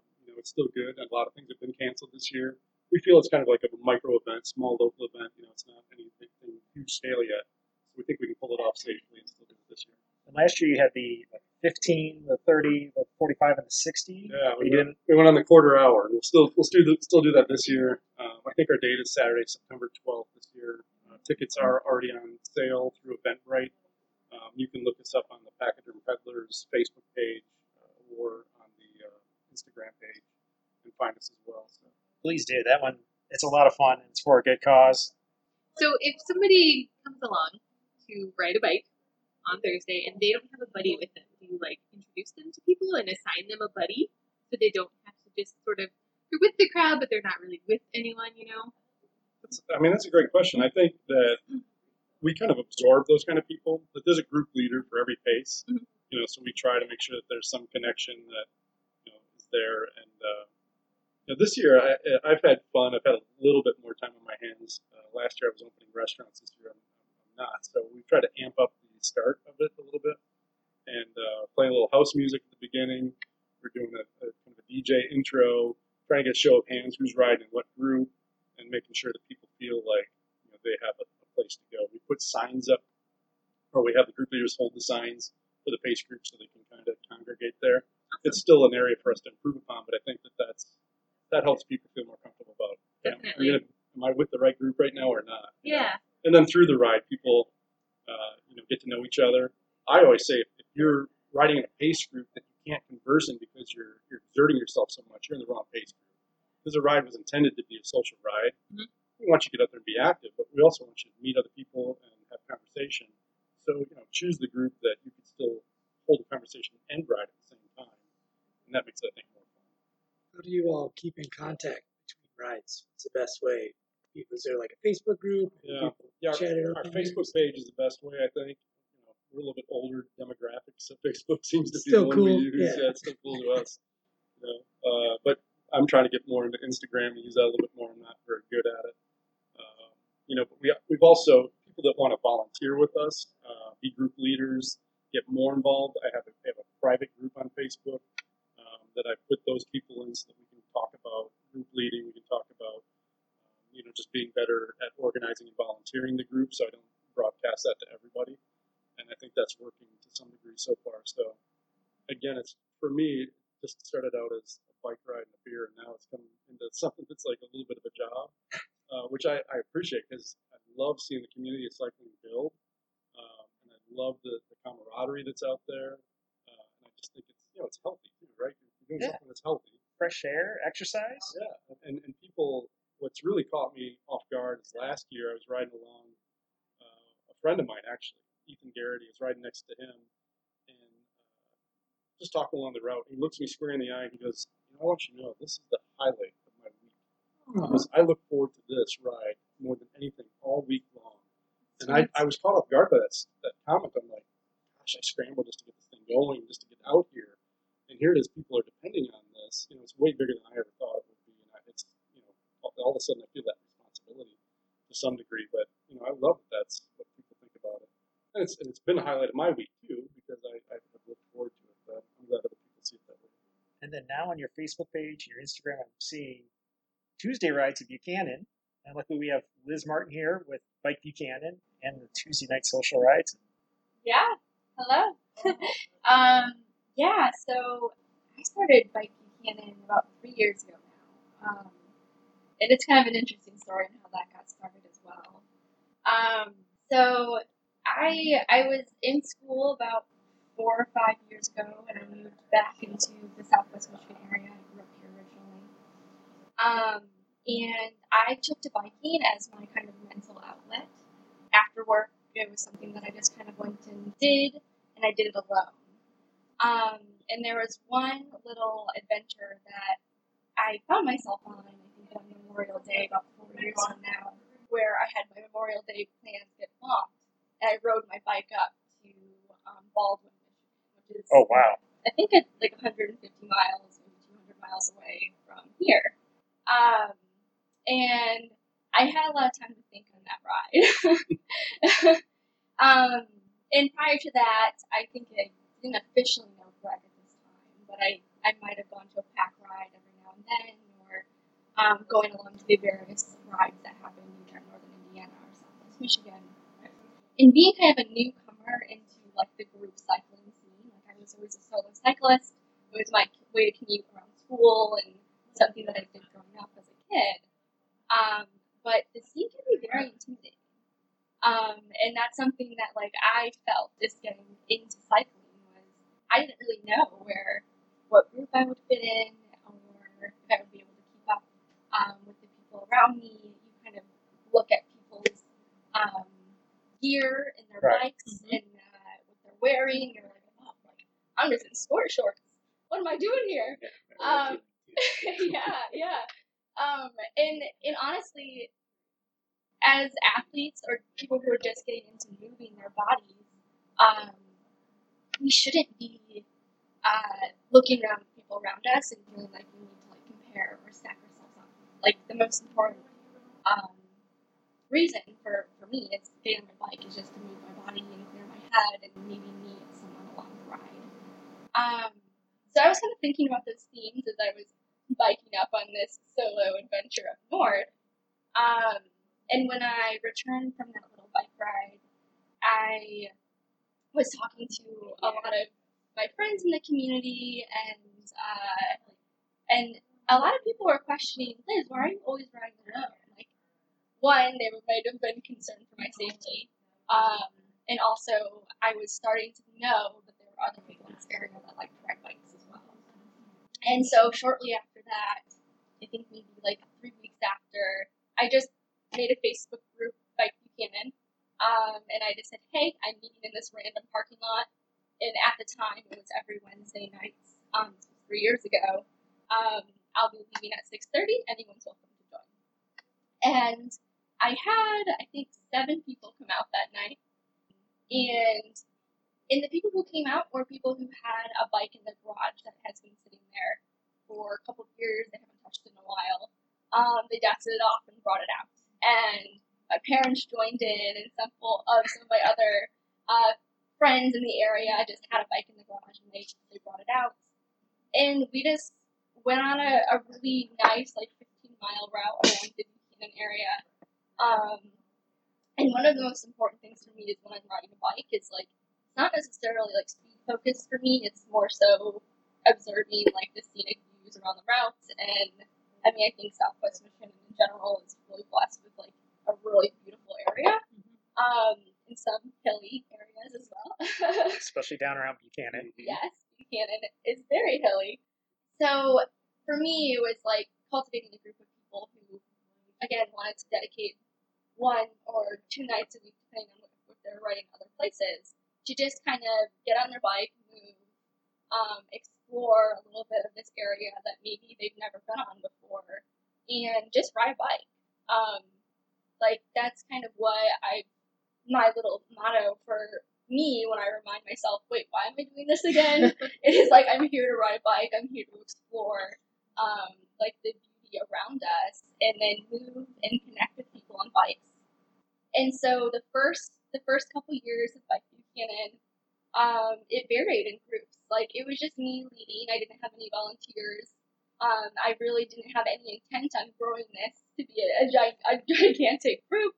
it's still good. And a lot of things have been canceled this year. We feel it's kind of like a micro event, small local event. You know, it's not anything huge scale yet. So we think we can pull it off safely and still do it this year. And last year you had the 15, the 30, the 45, and the 60. Yeah, we went, didn't. we went on the quarter hour. We'll still we'll still do, still do that this year. Um, I think our date is Saturday, September 12th this year. Uh, tickets are already on sale through Eventbrite. Um, you can look us up on the Pachyderm Pedalers Facebook page uh, or on the uh, Instagram page find us as well. So. Please do that one. It's a lot of fun. and It's for a good cause. So if somebody comes along to ride a bike on Thursday and they don't have a buddy with them, do you like introduce them to people and assign them a buddy so they don't have to just sort of they're with the crowd but they're not really with anyone, you know? That's, I mean, that's a great question. I think that we kind of absorb those kind of people. That there's a group leader for every pace, Mhm. you know. So we try to make sure that there's some connection that you know is there. And uh, this year I, I've had fun. I've had a little bit more time on my hands. Uh, last year I was opening restaurants. This year I'm, I'm not. So we try to amp up the start of it a little bit and uh, play a little house music at the beginning. We're doing a, a kind of a DJ intro, trying to get a show of hands who's riding what group, and making sure that people feel like you know, they have a, a place to go. We put signs up, or we have the group leaders hold the signs for the pace group so they can kind of congregate there. It's still an area for us to improve upon, but I think that that's that helps people feel more comfortable about. Am I Definitely. gonna- am I with the right group right now or not? you know? Yeah. and then through the ride, people, uh, you know, get to know each other. I always say, if, if you're riding in a pace group that you can't converse in because you're you're exerting yourself so much, you're in the wrong pace group. Because the ride was intended to be a social ride. Mhm. We want you to get out there and be active, but we also want you to meet other people and have conversation. So you know, choose the group that you can still hold a conversation and ride at the same time, and that makes it, I think. How do you all keep in contact between rides? What's the best way? Is there like a Facebook group? Yeah. Yeah, our, our Facebook page is the best way, I think. You know, we're a little bit older demographic, so Facebook seems to be Still the one cool, we use. yeah. Yeah. it's still cool to us. You know, uh, but I'm trying to get more into Instagram and use that a little bit more. I'm not very good at it. Um, you know, but we we've also people that want to volunteer with us, uh, be group leaders, get more involved. I have a, I have a private group on Facebook that I put those people in so that we can talk about group leading. We can talk about um, you know just being better at organizing and volunteering the group, so I don't broadcast that to everybody. And I think that's working to some degree so far. So again, it's for me just started out as a bike ride and a beer, and now it's come into something that's like a little bit of a job, uh, which I, I appreciate because I love seeing the community of cycling build, um, and I love the, the camaraderie that's out there, uh, and I just think it's you know it's healthy too, right? Doing Yeah. something that's healthy. Fresh air, exercise. Yeah, and, and people, what's really caught me off guard is last year I was riding along, uh, a friend of mine actually, Ethan Garrity, was riding next to him, and uh, just talking along the route. He looks me square in the eye and he goes, you know, I want you to know this is the highlight of my week. Because I look forward to this ride more than anything all week long. And I, I was caught off guard by that, that comment. I'm like, gosh, I scrambled just to get this thing going, just to get out here. And here it is, people are depending on this. You know, it's way bigger than I ever thought it would be. And I, it's, you know, all, all of a sudden I feel that responsibility to some degree. But, you know, I love that that's what people think about it. And it's, and it's been a highlight of my week too, because I, I've looked forward to it. But I'm glad other people see it that way. And then now on your Facebook page, your Instagram, I'm seeing Tuesday rides at Buchanan. And luckily we have Liz Martin here with Bike Buchanan and the Tuesday night social rides. Yeah. Hello. um, yeah, so I started biking Buchanan about three years ago now. Um, and it's kind of an interesting story and how that got started as well. Um, so I I was in school about four or five years ago and I moved back into the southwest Michigan area. I grew up here originally. Um, and I took to biking as my kind of mental outlet. After work, it was something that I just kind of went and did, and I did it alone. Um, and there was one little adventure that I found myself on, I think on Memorial Day about four years from now, where I had my Memorial Day plans get bumped, and I rode my bike up to um, Baldwin, which is Oh wow. I think it's like 150 miles, maybe 200 miles away from here. Um, and I had a lot of time to think on that ride. um, and prior to that, I think I didn't officially know Greg at this time, but I, I might have gone to a pack ride every now and then, or um, going along to the various rides that happen either in northern Indiana or southwest Michigan. And being kind of a newcomer into like the group cycling scene, like I was always a solo cyclist. It was my way to commute around school and something that I did growing up as a kid. Um, but the scene can be very intimidating. Um, and that's something that like I felt just getting into cycling I didn't really know where what group I would fit in or if I would be able to keep up um, with the people around me. You kind of look at people's um, gear and their Right. bikes and uh, what they're wearing. You're like, oh, like I'm just in sport shorts. What am I doing here? Um, yeah, yeah. Um, and and honestly, as athletes or people who are just getting into moving their bodies, um, we shouldn't be uh, looking around people around us and feeling like we need to like compare or stack ourselves up. Like the most important um, reason for, for me is getting on my bike is just to move my body and clear my head and maybe meet someone along the ride. Um, so I was kind of thinking about those themes as I was biking up on this solo adventure up north. Um, and when I returned from that little bike ride, I was talking to a lot of my friends in the community, and uh, and a lot of people were questioning, Liz, why are you always riding alone? Like, one, they might have been concerned for my safety, um, and also I was starting to know that there were other people in this area that liked to ride bikes as well. And so shortly after that, I think maybe like three weeks after, I just made a Facebook group, Bike Buchanan, um, and I just said, hey, I'm meeting in this random parking lot. And at the time, it was every Wednesday nights, um, three years ago. Um, I'll be leaving at 6.30. Anyone's welcome to join. And I had, I think, seven people come out that night. And and the people who came out were people who had a bike in their garage that has been sitting there for a couple of years. They haven't touched in a while. Um, they dusted it off and brought it out. And my parents joined in, and some of some of my other uh, friends in the area just had a bike in the garage, and they they brought it out. And we just went on a, a really nice, like 15 mile route around the Buchanan area. Um, and one of the most important things for me is when I'm riding a bike is like it's not necessarily like speed focused for me. It's more so observing like the scenic views around the routes. And I mean, I think Southwest Michigan in general is really blessed with like a really beautiful area. Um, and some hilly areas as well. Especially down around Buchanan. yes, Buchanan is very hilly. So for me, it was like cultivating a group of people who, again, wanted to dedicate one or two nights a week, depending on if they're riding other places, to just kind of get on their bike, move, um, explore a little bit of this area that maybe they've never been on before, and just ride a bike. Um, like that's kind of what I, my little motto for me when I remind myself, wait, why am I doing this again? it is like I'm here to ride a bike. I'm here to explore, um, like the beauty around us, and then move and connect with people on bikes. And so the first the first couple years of Bike Buchanan, um, it varied in groups. Like it was just me leading. I didn't have any volunteers. Um, I really didn't have any intent on growing this to be a, a, gigantic group.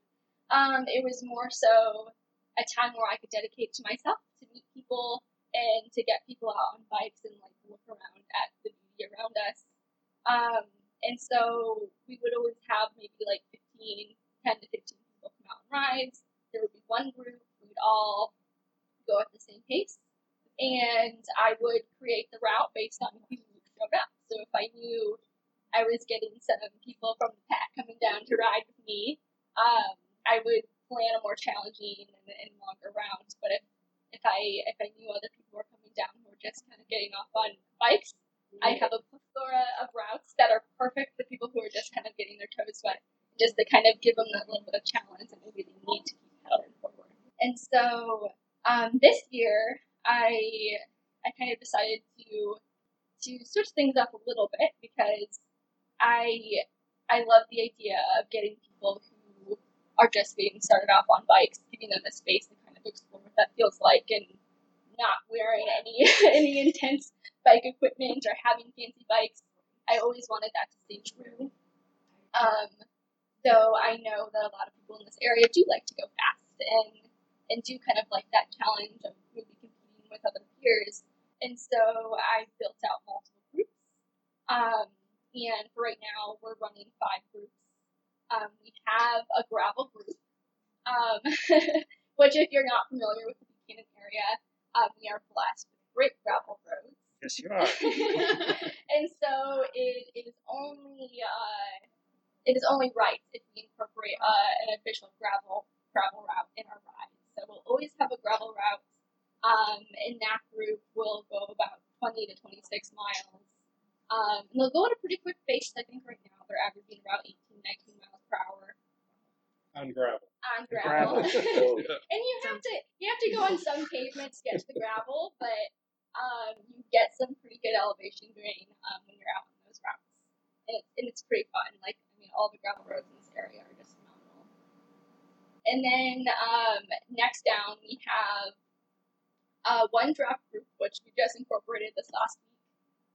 Um, it was more so a time where I could dedicate to myself to meet people and to get people out on bikes and like look around at the beauty around us. Um, and so we would always have maybe like 15, 10 to 15 people come out on rides. There would be one group, we would all go at the same pace. And I would create the route based on who up. So if I knew I was getting some people from the pack coming down to ride with me, um, I would plan a more challenging and, and longer round. But if, if I if I knew other people were coming down who were just kind of getting off on bikes, I have a plethora of routes that are perfect for people who are just kind of getting their toes wet, just to kind of give them that little bit of challenge that maybe they need to keep forward. And so um, this year, I I kind of decided to to switch things up a little bit because I I love the idea of getting people who are just getting started off on bikes, giving them a space to kind of explore what that feels like and not wearing any any intense bike equipment or having fancy bikes. I always wanted that to stay true. Um, I know that a lot of people in this area do like to go fast and and do kind of like that challenge of maybe competing with other peers. And so I built out multiple groups. Um, and for right now, we're running five groups. Um, we have a gravel group, um, which, if you're not familiar with the Buchanan area, um, we are blessed with great gravel roads. Yes, you are. and so it is only uh, it is only right if we incorporate uh, an official gravel gravel route in our ride. So we'll always have a gravel route. Um, and that group will go about 20 to 26 miles. Um, and they'll go at a pretty quick pace. I think right now they're averaging about 18, 19 miles per hour On gravel. on Gravel. gravel. and you have to you have to go on some pavements to get to the gravel, but um, you get some pretty good elevation gain um, when you're out on those routes, and, and it's pretty fun. Like I mean, all the gravel roads in this area are just phenomenal. And then um, next down we have uh, one draft group, which we just incorporated this last week,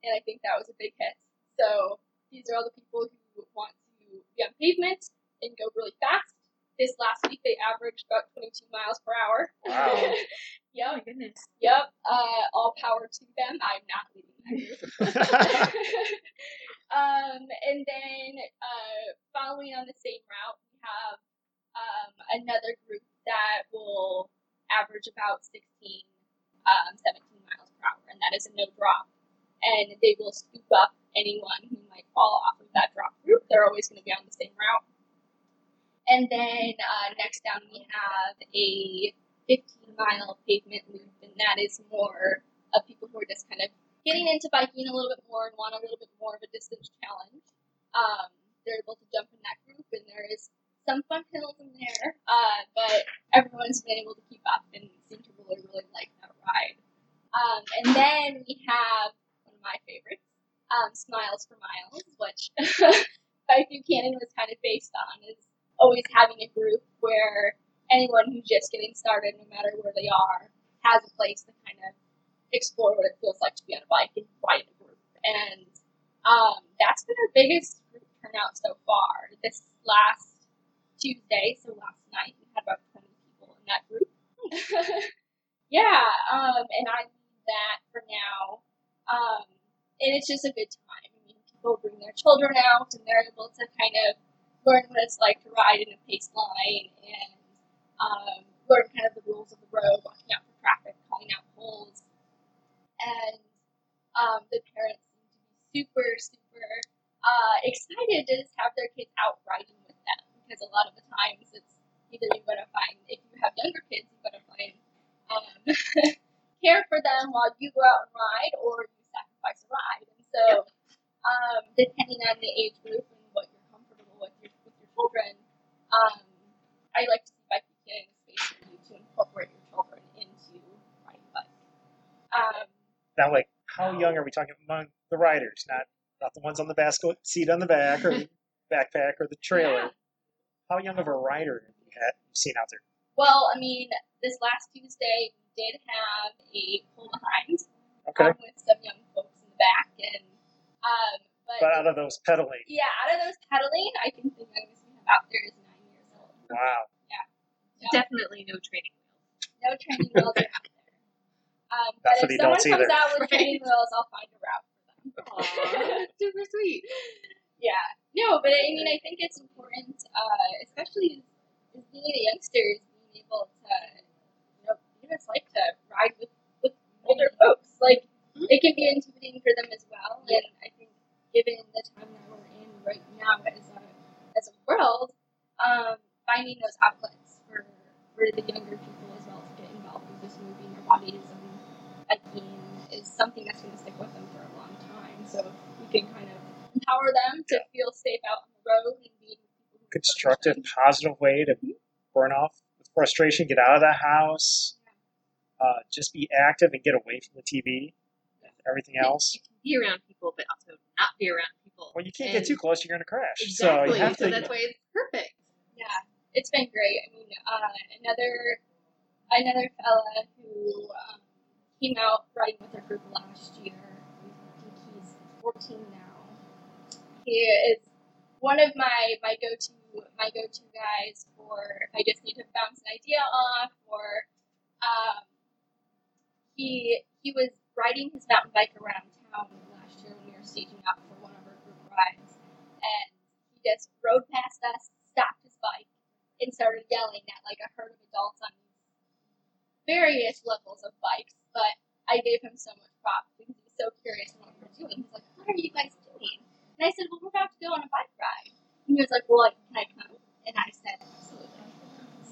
and I think that was a big hit. So these are all the people who want to be on pavement and go really fast. This last week they averaged about 22 miles per hour. Wow. Oh my goodness. yep. Uh, all power to them. I'm not leaving that group. um, and then uh, following on the same route, we have um, another group that will average about 16, um, 17 miles per hour, and that is a no drop. And they will scoop up anyone who might fall off of that drop group. They're always going to be on the same route. And then uh, next down we have a 15 mile pavement loop, and that is more of people who are just kind of getting into biking a little bit more and want a little bit more of a distance challenge. Um, they're able to jump in that group, and there is some fun hills in there, uh, but everyone's been able to keep up and seem to really, really like that ride. Um, and then we have one of my favorites, um, Smiles for Miles, which Bike Buchanan was kind of based on, is always having a group where anyone who's just getting started, no matter where they are, has a place to kind of explore what it feels like to be on a bike and ride a group. And um, that's been our biggest group turnout so far. This last Tuesday, so last night, we had about 20 people in that group. yeah, um, and I lead that for now. Um, and it's just a good time. I mean, people bring their children out and they're able to kind of learn what it's like to ride in a pace line and um, learn kind of the rules of the road, watching out for traffic, calling out holes. And um, the parents seem to be super, super uh, excited to just have their kids out riding because a lot of the times it's either you've got to find, if you have younger kids, you've got to find um, care for them while you go out and ride or you sacrifice a ride. And so, um, depending on the age group and what you're comfortable with your, with your children, um, I like to see Bike Buchanan a space for you to incorporate your children into riding bike. Um, now, like, how young are we talking among the riders? Not not the ones on the basket seat on the back or the backpack or the trailer. How young of a rider have you had seen out there? well, I mean, this last Tuesday we did have a pull behind Okay, um, with some young folks in the back, and um, but, but out of those pedaling, yeah, out of those pedaling, I think the youngest we have out there is nine years old. wow. Yeah. Definitely no training wheels. No training wheels are out there. Um, Not but if someone comes either. out with Right. training wheels, I'll find a route for them. Aw, super sweet. Yeah. No, but I mean, I think it's important, uh, especially as, being a youngster, is being able to, you know, you know, it's like to ride with, with older folks. Like, Mhm. it can be intimidating for them as well. And I think, given the time that we're in right now as a, as a world, um, finding those outlets for, for the younger people as well to get involved with just moving their bodies and biking is something that's going to stick with them for a long time. So we can kind of empower them to feel safe out on the road and be with people who are Constructive, positive way to burn off the frustration, get out of the house, uh, just be active and get away from the TV. everything You- else. You can be around people, but also not be around people. Well, you can't And- get too close; you're going to crash. Exactly. So you have to. that's why it's perfect. Yeah, it's been great. I mean, uh, another another fella who um, came out riding with our group last year. I think he's 14 now. He is one of my my go to my go to guys for if I just need to bounce an idea off or um, he he was riding his mountain bike around town last year when we were staging up for one of our group rides, and he just rode past us, stopped his bike, and started yelling at like a herd of adults on various levels of bikes. But I gave him so much props because he was so curious in what we were doing. He's like, "What are you guys doing?" And I said, "Well, we're about to go on a bike ride." And he was like, "Well, can I come?" And I said, "Absolutely."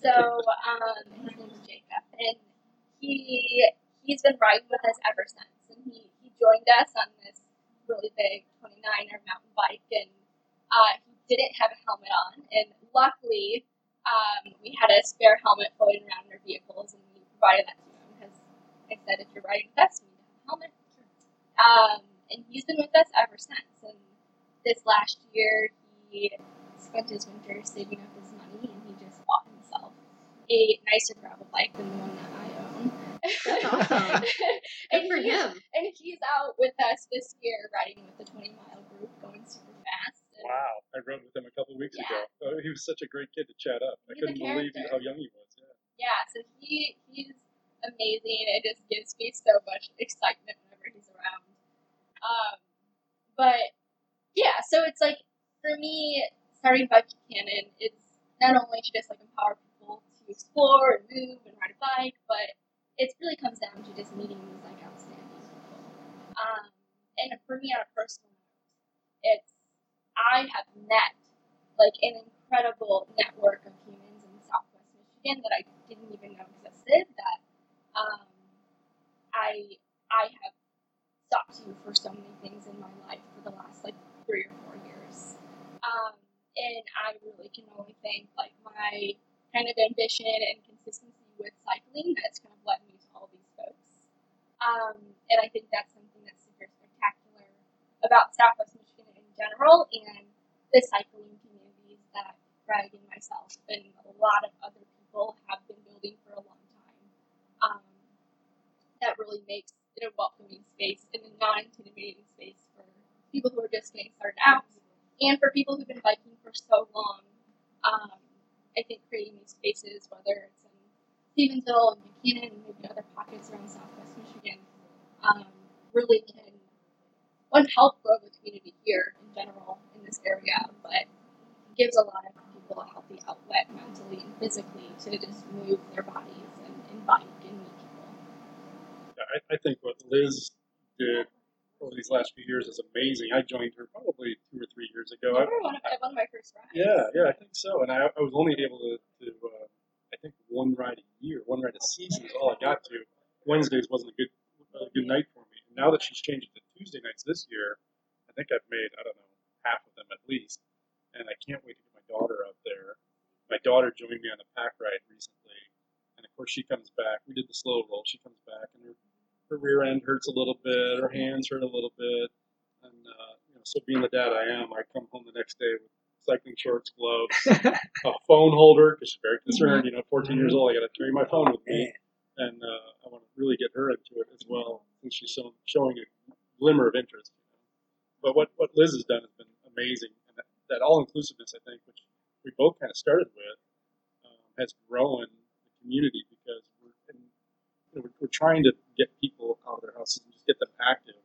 So um, his name is Jacob, and he he's been riding with us ever since. And he, he joined us on this really big 29er mountain bike, and uh, he didn't have a helmet on. And luckily, um, we had a spare helmet floating around in our vehicles, and we provided that to him because I said, if you're riding with us, you need a helmet. Um, and he's been with us ever since. And this last year, he spent his winter saving up his money, and he just bought himself a nicer gravel bike than the one that I own. That's awesome. and for he- him. and he's out with us this year riding with the 20 mile group, going super fast. And Wow. I rode with him a couple weeks Yeah. ago. Uh, he was such a great kid to chat up. I He's a couldn't believe how young he was. Yeah. Yeah, so he he's amazing. It just gives me so much excitement whenever he's around. Um, but yeah, so it's like for me, starting Bike Buchanan is not only to just like empower people to explore and move and ride a bike, but it really comes down to just meeting these like outstanding people. Um, and for me on a personal note, it's I have met like an incredible network of humans in Southwest Michigan that I didn't even know existed. That um, I I have sought to for so many things in my life for the last like three or four years. Um, and I really can only thank like my kind of ambition and consistency with cycling that's kind of led me to all these folks. Um, and I think that's something that's super spectacular about Southwest Michigan in general and the cycling communities that Greg and myself and a lot of other people have been building for a long time. Um, that really makes it a welcoming space and a non-intimidating space for people who are just getting started out and for people who've been biking for so long. Um, I think creating these spaces, whether it's in Stevensville and Buchanan and maybe other pockets around Southwest Michigan, um, really can one help grow the community here in general in this area, but gives a lot of people a healthy outlet mentally and physically to just move their bodies and, bike and meet people. Yeah, I, I think what Liz did over these last few years is amazing. I joined her probably two or three years ago. I, were one of, one of my first rides. yeah, yeah, I think so. And I, I was only able to, to uh, I think, one ride a year, one ride a season is all I got to. Wednesdays wasn't a good a good night for me. And now that she's changed it to Tuesday nights this year, I think I've made, I don't know, half of them at least. And I can't wait to get my daughter out there. My daughter joined me on the pack ride recently. And of course, she comes back. We did the slow roll. She comes back, and her, her rear end hurts a little bit. Her hands hurt a little bit. And, uh, you know, so being the dad I am, I come home the next day with cycling shorts, gloves, a phone holder, because she's very concerned. You know, 14 years old, I got to carry my phone with me. And uh, I want to really get her into it as well, since she's so, showing a glimmer of interest. But what, what Liz has done has been amazing. And that, that all inclusiveness, I think, which we both kind of started with, um, has grown the community because we're, we're, trying to get people out of their houses and just get them active.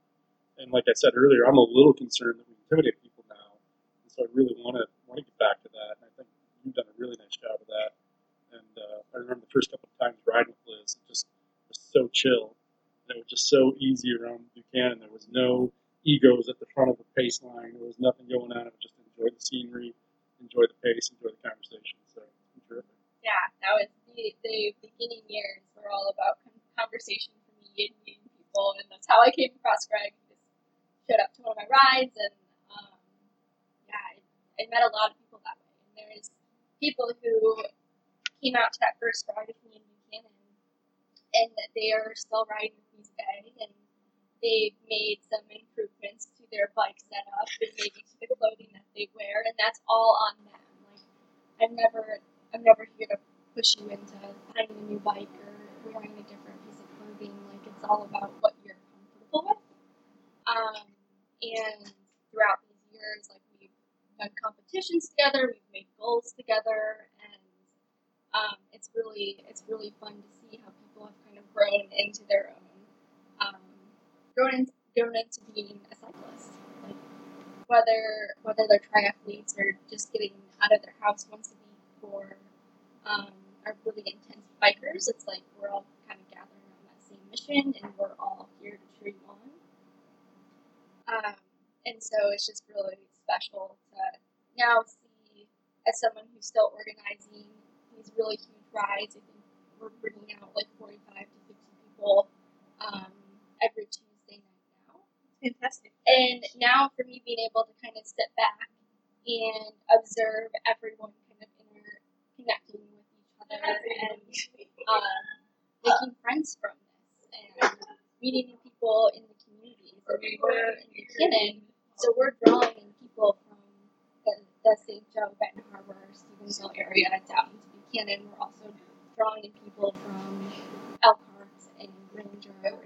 And like I said earlier, I'm a little concerned that we intimidate people now. And so I really want to want to get back to that. And I think you've done a really nice job of that. And uh, I remember the first couple of times riding with Liz, it just was so chill. And it was just so easy around Buchanan. There was no egos at the front of the pace line. There was nothing going on. Was just enjoy the scenery, enjoy the pace, enjoy the conversation. So terrific. Yeah, that was the, the beginning years were all about con- conversation for me and meeting people, and that's how I came across Greg. Just showed up to one of my rides, and um, yeah, I, I met a lot of people that way. And there's people who came out to that first ride with me in Buchanan, and they are still riding with me today, and they've made some improvements to their bike setup and maybe to the clothing that they wear, and that's all on them. Like I'm never I'm never here to push you into finding a new bike or wearing a different piece of clothing. Like it's all about what you're comfortable with. Um, and throughout these years, like we've done competitions together, we've made goals together, and um, it's really it's really fun to see how people have kind of grown into their own um, grown, in, grown into being a cyclist. Like whether whether they're triathletes or just getting out of their house once a week or um, are really intense bikers, it's like we're all kind of gathering on that same mission and we're all here to cheer you on. Um, and so it's just really special to now see, as someone who's still organizing these really huge rides, I think we're bringing out like 45 to 50 people um, every Tuesday night now. Fantastic. And now for me being able to kind of sit back and observe everyone kind of interconnecting with each other and um, making friends from this and meeting new people in the community. I mean, we're in Buchanan, so we're drawing in people from the, the St. Joe, Benton Harbor, Stevensville area down into Buchanan. We're also drawing in people from Elkhart and Granger. And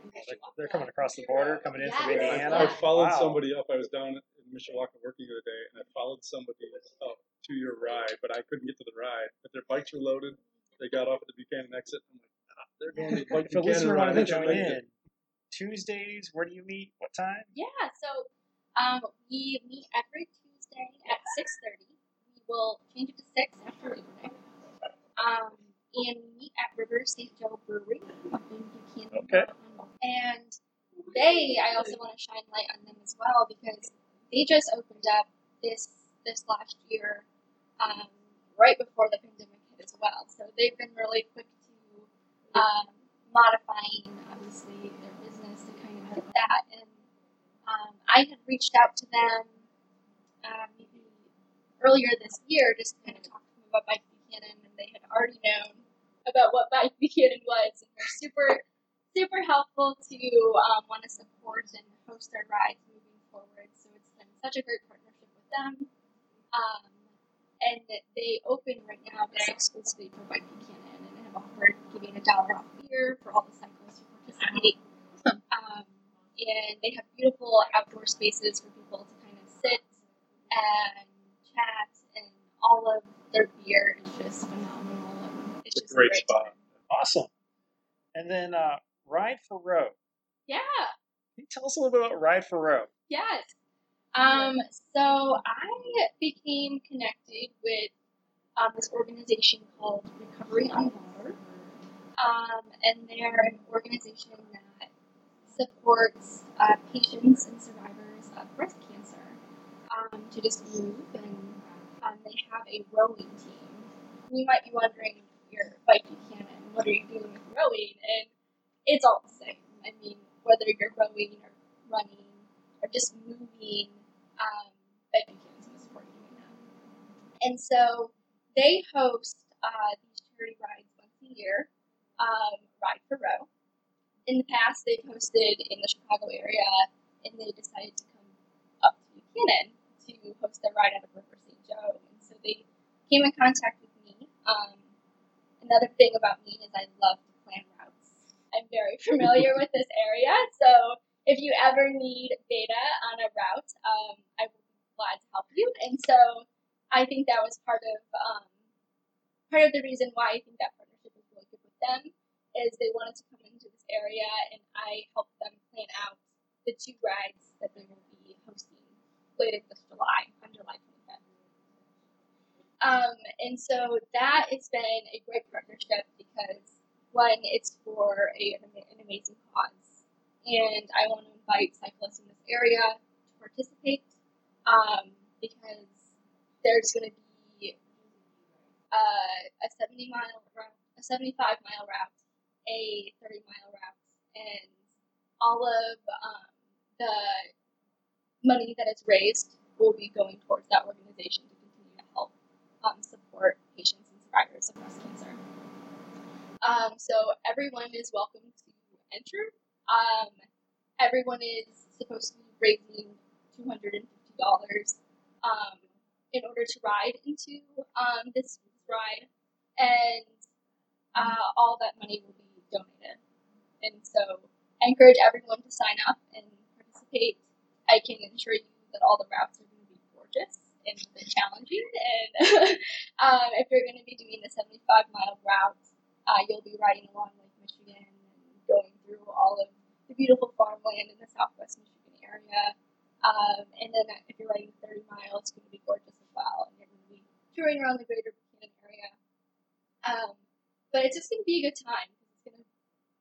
They're coming across the border, coming in from Indiana. I, I followed Wow. somebody up. I was down in Mishawaka working the other day, and I followed somebody up to your ride, but I couldn't get to the ride. But their bikes were loaded. They got off at the Buchanan exit. I'm like, ah, they're going to the bike If a listener Buchanan ride. wanted to join in, it. Tuesdays, where do you meet? What time? Yeah, so um, we meet every Tuesday at six thirty. We will change it to six after Labor Day. Um, and we meet at River St. Joe Brewery up in Buchanan. Okay. And they, I also want to shine light on them as well because they just opened up this this last year, um, right before the pandemic hit as well. So they've been really quick to um, modifying, obviously, their business to kind of fit that. And um, I had reached out to them uh, maybe earlier this year just to kind of talk to them about Bike Buchanan, and they had already known about what Bike Buchanan was, and they're super, super helpful to um, want to support and host their rides moving forward. So such a great partnership with them. Um, and they open right now this exclusively for Bike Buchanan and they have offered giving a dollar off beer for all the cyclists who participate. Um, and they have beautiful outdoor spaces for people to kind of sit and chat, and all of their beer is just phenomenal. It's, It's a just great time. spot. Awesome. And then uh, Ride for Row. Yeah. Can you tell us a little bit about Ride for Row? Yes. Um, so I became connected with um, this organization called Recovery on Water. Um, and they're an organization that supports uh, patients and survivors of breast cancer um, to just move. And um, they have a rowing team. You might be wondering, you're Bike Buchanan, what are you doing with rowing? And it's all the same. I mean, whether you're rowing or running or just moving, um, Buchanan's going to support you. And so they host uh, these charity rides once a year, um, Ride for Row. In the past, they've hosted in the Chicago area, and they decided to come up to Buchanan to host their ride out of River St. Joe. And so they came in contact with me. Um, another thing about me is I love to plan routes. I'm very familiar with this area, so if you ever need data on a route, um, I will be glad to help you. And so I think that was part of um, part of the reason why I think that partnership is really good with them is they wanted to come into this area and I helped them plan out the two rides that they will be hosting later this July on July 25th. Um, and so that has been a great partnership because one, it's for a, an amazing cause, and I want to invite cyclists in this area to participate um, because there's going to be uh, a 70 mile route, a 75 mile route, a 30 mile route, and all of um, the money that is raised will be going towards that organization to continue to help um, support patients and survivors of breast cancer. Um, so everyone is welcome to enter. Um, everyone is supposed to be raising two hundred and fifty dollars um, in order to ride into um, this ride, and uh, all that money will be donated. And so I encourage everyone to sign up and participate. I can assure you that all the routes are going to be gorgeous and challenging. And um, if you're going to be doing the 75 mile route, uh, you'll be riding along Lake Michigan and going through all of the beautiful farmland in the southwest Michigan area. Um, and then if you're riding 30 miles, it's going to be gorgeous as well. And you're going to be touring around the greater Buchanan area. Um, but it's just going to be a good time. It's going to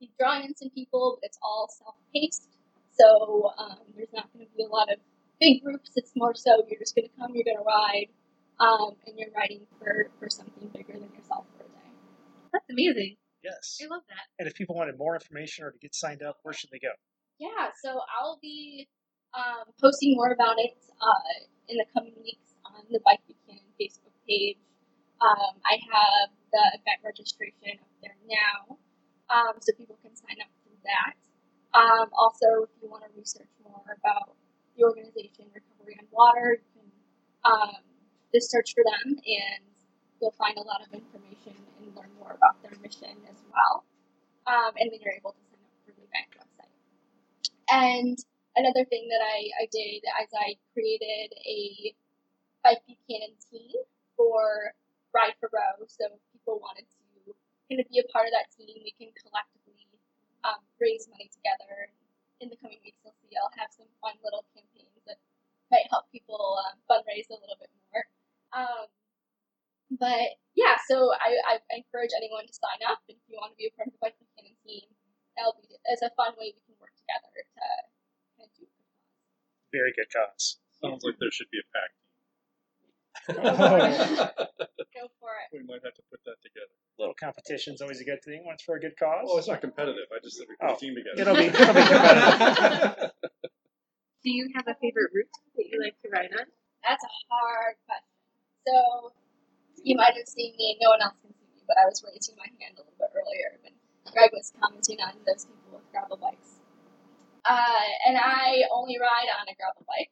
be drawing in some people, but it's all self-paced. So um, there's not going to be a lot of big groups. It's more so you're just going to come, you're going to ride, um, and you're riding for, for something bigger than yourself for a day. That's amazing. Yes. I love that. And if people wanted more information or to get signed up, where should they go? Yeah, so I'll be um, posting more about it uh, in the coming weeks on the Bike Buchanan Facebook page. Um, I have the event registration up there now, um, so people can sign up through that. Um, also, if you want to research more about the organization Recovery on Water, you can um, just search for them and you'll find a lot of information learn more about their mission as well. Um, and then you're able to sign up for the event website. And another thing that I, I did is I created a Bike Buchanan team for Ride for Row. So if people wanted to kind of be a part of that team, we can collectively um, raise money together. In the coming weeks, you'll see I'll have some fun little campaigns that might help people uh, fundraise a little bit more. Um, but yeah, so I, I encourage anyone to sign up if you want to be a part of the Bike Buchanan team. That'll be as a fun way we can work together to kind of do cause. Very good cause. Sounds like there should be a pack. Go for it. we might have to put that together. little competition's always a good thing when it's for a good cause. Oh, it's not competitive. I just said we put Oh, a team together. it'll be- it'll be competitive. Do you have a favorite route that you like to ride on? That's a hard question. So you might have seen me, no one else can see me, but I was raising my hand a little bit earlier when Greg was commenting on those people with gravel bikes. Uh, and I only ride on a gravel bike.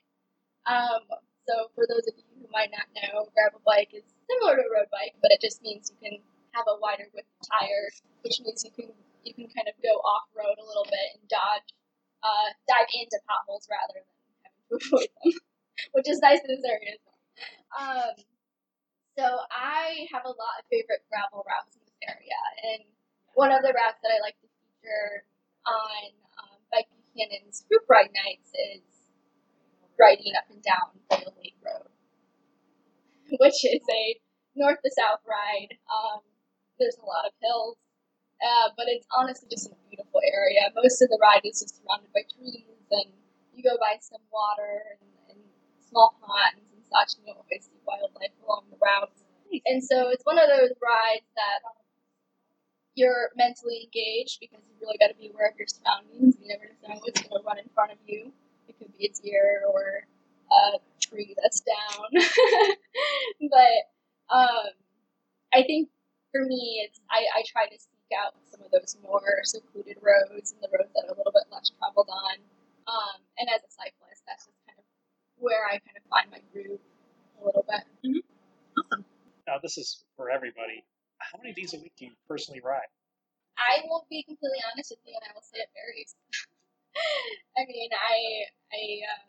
Um, so for those of you who might not know, gravel bike is similar to a road bike, but it just means you can have a wider width tire, which means you can you can kind of go off road a little bit and dodge, uh, dive into potholes rather than having to avoid them, which is nice in this area. Um, so I have a lot of favorite gravel routes in this area, and one of the routes that I like to feature on um, Bike group ride nights is riding up and down Vale Lake Road, which is a north to south ride. Um, there's a lot of hills, uh, but it's honestly just a beautiful area. Most of the ride is just surrounded by trees, and you go by some water and, and small ponds such, and you always see wildlife along the route. And so it's one of those rides that you're mentally engaged because you really got to be aware of your surroundings. You never know what's going to run in front of you. It could be a deer or a tree that's down. but um, I think for me, it's I, I try to seek out some of those more secluded roads and the roads that are a little bit less traveled on. Um, and as a cyclist, that's just where I kind of find my groove a little bit. Now, this is for everybody. How many days a week do you personally ride? I will be completely honest with you, and I will say it varies. I mean, I I um,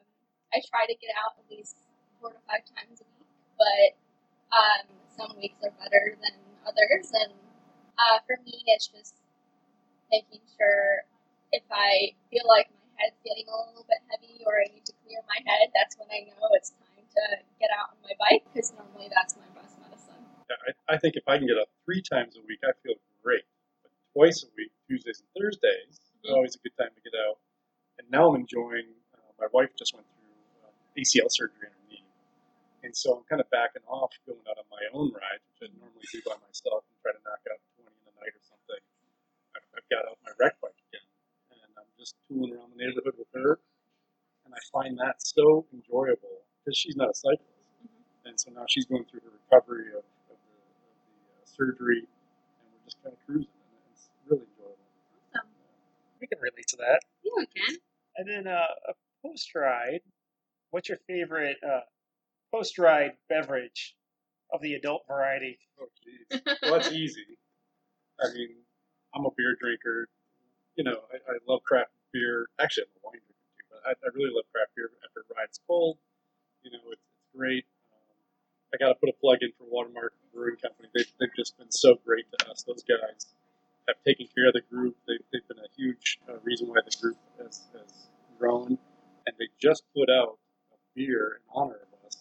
I try to get out at least four to five times a week, but um, some weeks are better than others, and uh, for me, it's just making sure if I feel like my head's getting a little bit heavy or I need to clear my head, that's when I know it's time to get out on my bike because normally that's my best medicine. Yeah, I, I think if I can get up three times a week, I feel great. But twice a week, Tuesdays and Thursdays, is always a good time to get out. And now I'm enjoying. Uh, my wife just went through uh, ACL surgery on her knee, and so I'm kind of backing off going out on my own rides, which I normally do by myself and try to knock out 20 in the night or something. I've, I've got out my rec bike again, and I'm just tooling around the neighborhood with her, and I find that so enjoyable because she's not a cyclist, and so now she's going through her recovery of, of the, of the uh, surgery, and we're just kind of cruising, and it's really enjoyable. Awesome. We can relate to that. Yeah, we can. And then uh, a post ride. What's your favorite uh, post ride beverage of the adult variety? Oh, geez. Well, that's easy. I mean, I'm a beer drinker. You know, I, I love craft beer. Actually, I'm a wine drinker too, but I, I really love craft beer after a ride's cold. You know, it's, it's great. Um, I got to put a plug in for Watermark Brewing Company. They've, they've just been so great to us. Those guys have taken care of the group. They've, they've been a huge uh, reason why the group has, has grown. And they just put out a beer in honor of us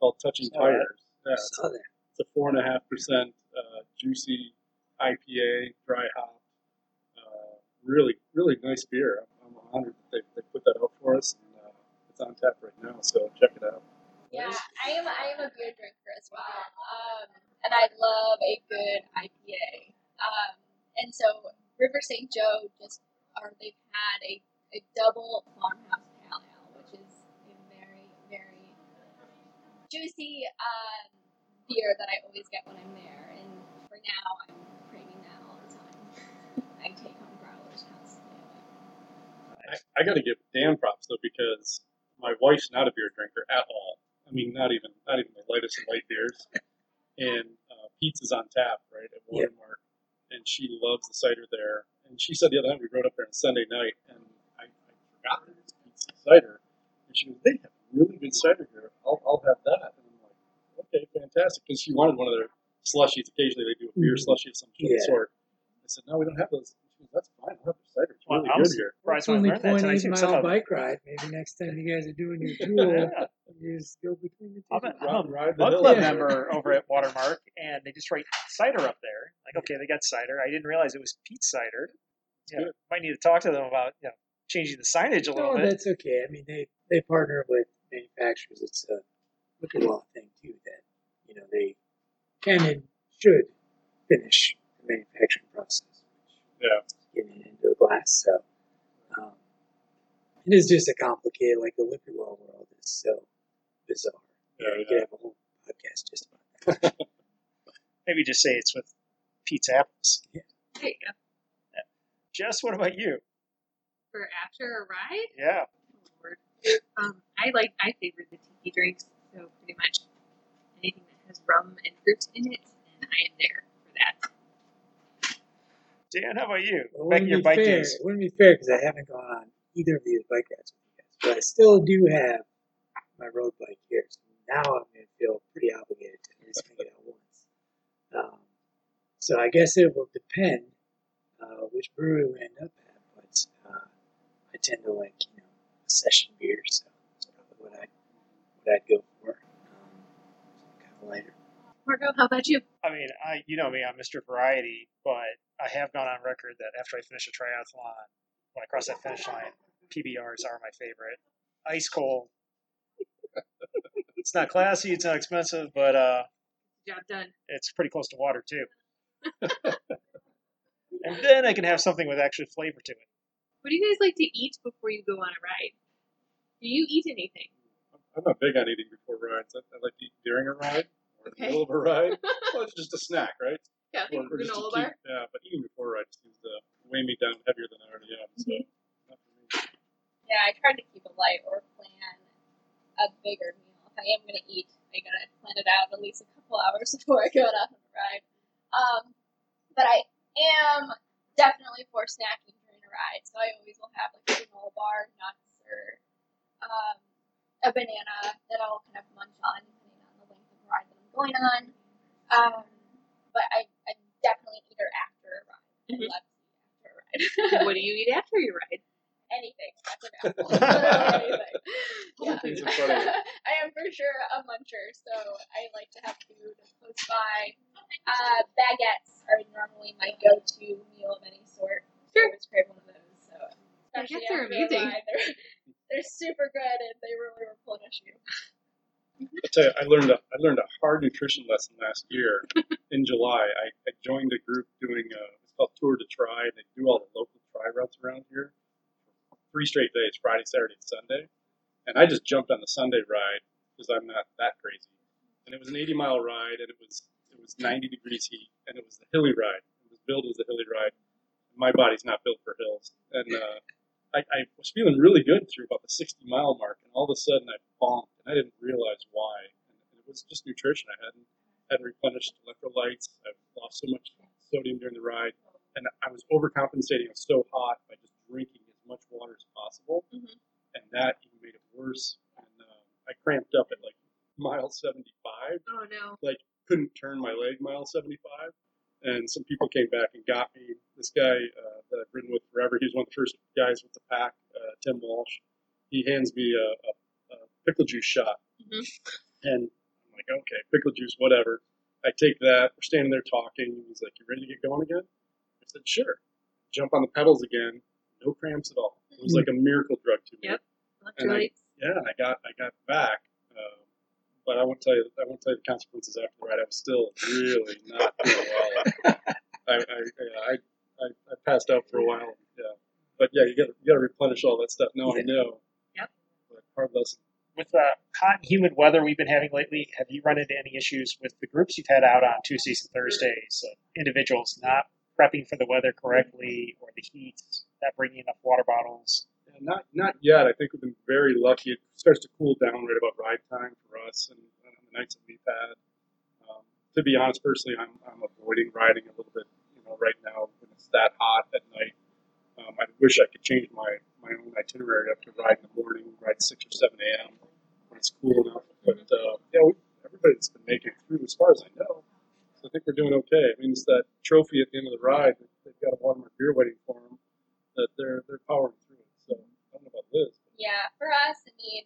called Touching Saw that. Tires. Yeah, it's that. it's a four and a half percent uh, juicy IPA, dry hop. Really, really nice beer. I'm, honored that they, they put that out for us, and uh, it's on tap right now. So check it out. Yeah, I am. I am a beer drinker as well, um, and I love a good IPA. Um, and so River St. Joe just, or they've had a, a double farmhouse pale ale, which is a very very juicy um, beer that I always get when I'm there. And for now, I'm craving that all the time. I take. I, I got to give Dan props though because my wife's not a beer drinker at all. I mean, not even not even the lightest of light beers. And uh, is on tap right at Yeah. And she loves the cider there. And she said the other night we rode up there on Sunday night, and I, I forgot that it's Peat's cider. And she goes, "They have really good cider here. I'll, I'll have that." And I'm like, "Okay, fantastic," because she wanted one of their slushies. Occasionally they do a beer Mhm. slushie of some Yeah. sort. I said, "No, we don't have those." She goes, "That's fine. I'll have. It's Well, really I'm good here." Surprised It's when I only learned that tonight. 28 Seems some mile of- bike ride. Maybe next time you guys are doing your tour, Yeah. you just go between the two. I'm a, I'm a Ride Bug. Club member over at Watermark, and they just write cider up there. Like, okay, they got cider. I didn't realize it was Peat's cider. Yeah, good. might need to talk to them about you know changing the signage a little No, bit. that's okay. I mean, they they partner with manufacturers. It's a liquor law thing too that you know they can and should finish the manufacturing process. Yeah. Getting it into the glass, so um, it is just a complicated, like the liquor law world is so bizarre. Yeah, you yeah. could have a whole podcast just about that. Maybe just say it's with Peat's apples. There you go. Jess, what about you? For after a ride, Yeah, Oh, Um, I like I favor the tiki drinks, so pretty much anything that has rum and fruit in it, and I am there for that. Dan, how about you? Well, Back in your bike fair. days. It wouldn't be fair because I haven't gone on either of these bike rides guys, but I still do have my road bike here. So now I'm going to feel pretty obligated to at least make it out once. Um, so I guess it will depend uh, which brewery we end up at, but uh, I tend to like you know a session beer, so that's probably what I what I'd go for. Um, kind of lighter. Marco, how about you? I mean, I you know me, I'm Mr. Variety, but I have gone on record that after I finish a triathlon, when I cross that finish line, PBRs are my favorite. Ice cold. it's not classy, it's not expensive, but uh, Job done. it's pretty close to water too. and then I can have something with actual flavor to it. What do you guys like to eat before you go on a ride? Do you eat anything? I'm not big on eating before rides. I, I like to eat during a ride or in the Okay. middle of a ride. well, it's just a snack, right? Yeah, Or, or just to granola keep, bar. yeah, but eating before I ride seems to weigh me down heavier than I already am. So, Mhm. not. Yeah, I try to keep it light or plan a bigger meal. If I am going to eat, I gotta plan it out at least a couple hours before I go out on the ride. Um, but I am definitely for snacking during a ride, so I always will have like a granola bar, nuts, or um, a banana that I'll kind of munch on depending on the length of the ride that I'm going on. Um, but I, I definitely eat her after a ride. I Mhm. love after a ride. what do you eat after your ride? anything. That's an apple. Anything. Yeah. Things are funny. I am for sure a muncher, so I like to have food close by. Uh, baguettes are normally my go-to meal of any sort. Sure. I Sure. always crave one of those. So baguettes are amazing. ride, They're, they're super good and they really replenish you. I tell you, I learned a I learned a hard nutrition lesson last year in July. I, I joined a group doing a, it's called Tour to Try. And they do all the local try routes around here, three straight days, Friday, Saturday, and Sunday. And I just jumped on the Sunday ride because I'm not that crazy. And it was an 80 mile ride, and it was it was 90 degrees heat, and it was the hilly ride. It was billed as a hilly ride. My body's not built for hills, and uh, I, I was feeling really good through about the 60 mile mark, and all of a sudden I bonked, and I didn't realize why. And it was just nutrition. I hadn't hadn't replenished electrolytes. I've lost so much sodium during the ride, and I was overcompensating. I was so hot by just drinking as much water as possible, Mhm. and that even made it worse. And um, I cramped up at like mile 75 Oh no. like couldn't turn my leg mile 75 and some people came back and got me this guy uh, that i've ridden with forever he's one of the first guys with the pack uh, tim walsh he hands me a, a pickle juice shot Mhm. and i'm like okay pickle juice whatever i take that we're standing there talking he's like you ready to get going again i said sure jump on the pedals again no cramps at all it was like a miracle drug to me Yep. Electrolytes. yeah, and I got I got back, um, but I won't tell you I won't tell you the consequences after the ride. I was still really not doing well. I I, I, I, I passed out for a while. Yeah, but yeah, you got you got to replenish all that stuff. Now I know. Yep. But hard lesson. With the hot and humid weather we've been having lately, have you run into any issues with the groups you've had out on Tuesdays and Thursdays? Uh, individuals not prepping for the weather correctly, or the heat, not bringing enough water bottles. Yeah, not not yet. I think we've been very lucky. It starts to cool down right about ride time for us, and, and the nights that we've had. Um, to be honest, personally, I'm, I'm avoiding riding a little bit. You know, right now when it's that hot at night, um, I wish I could change my my own itinerary up to ride in the morning, ride six or seven a.m. when it's cool enough. But uh, yeah, we, everybody's been making it through, as far as I know. So I think we're doing okay. It means that trophy at the end of the ride, they've got a Watermark beer waiting for them. That they're they're powering through. So I don't know about Liz. Yeah, for us, I mean,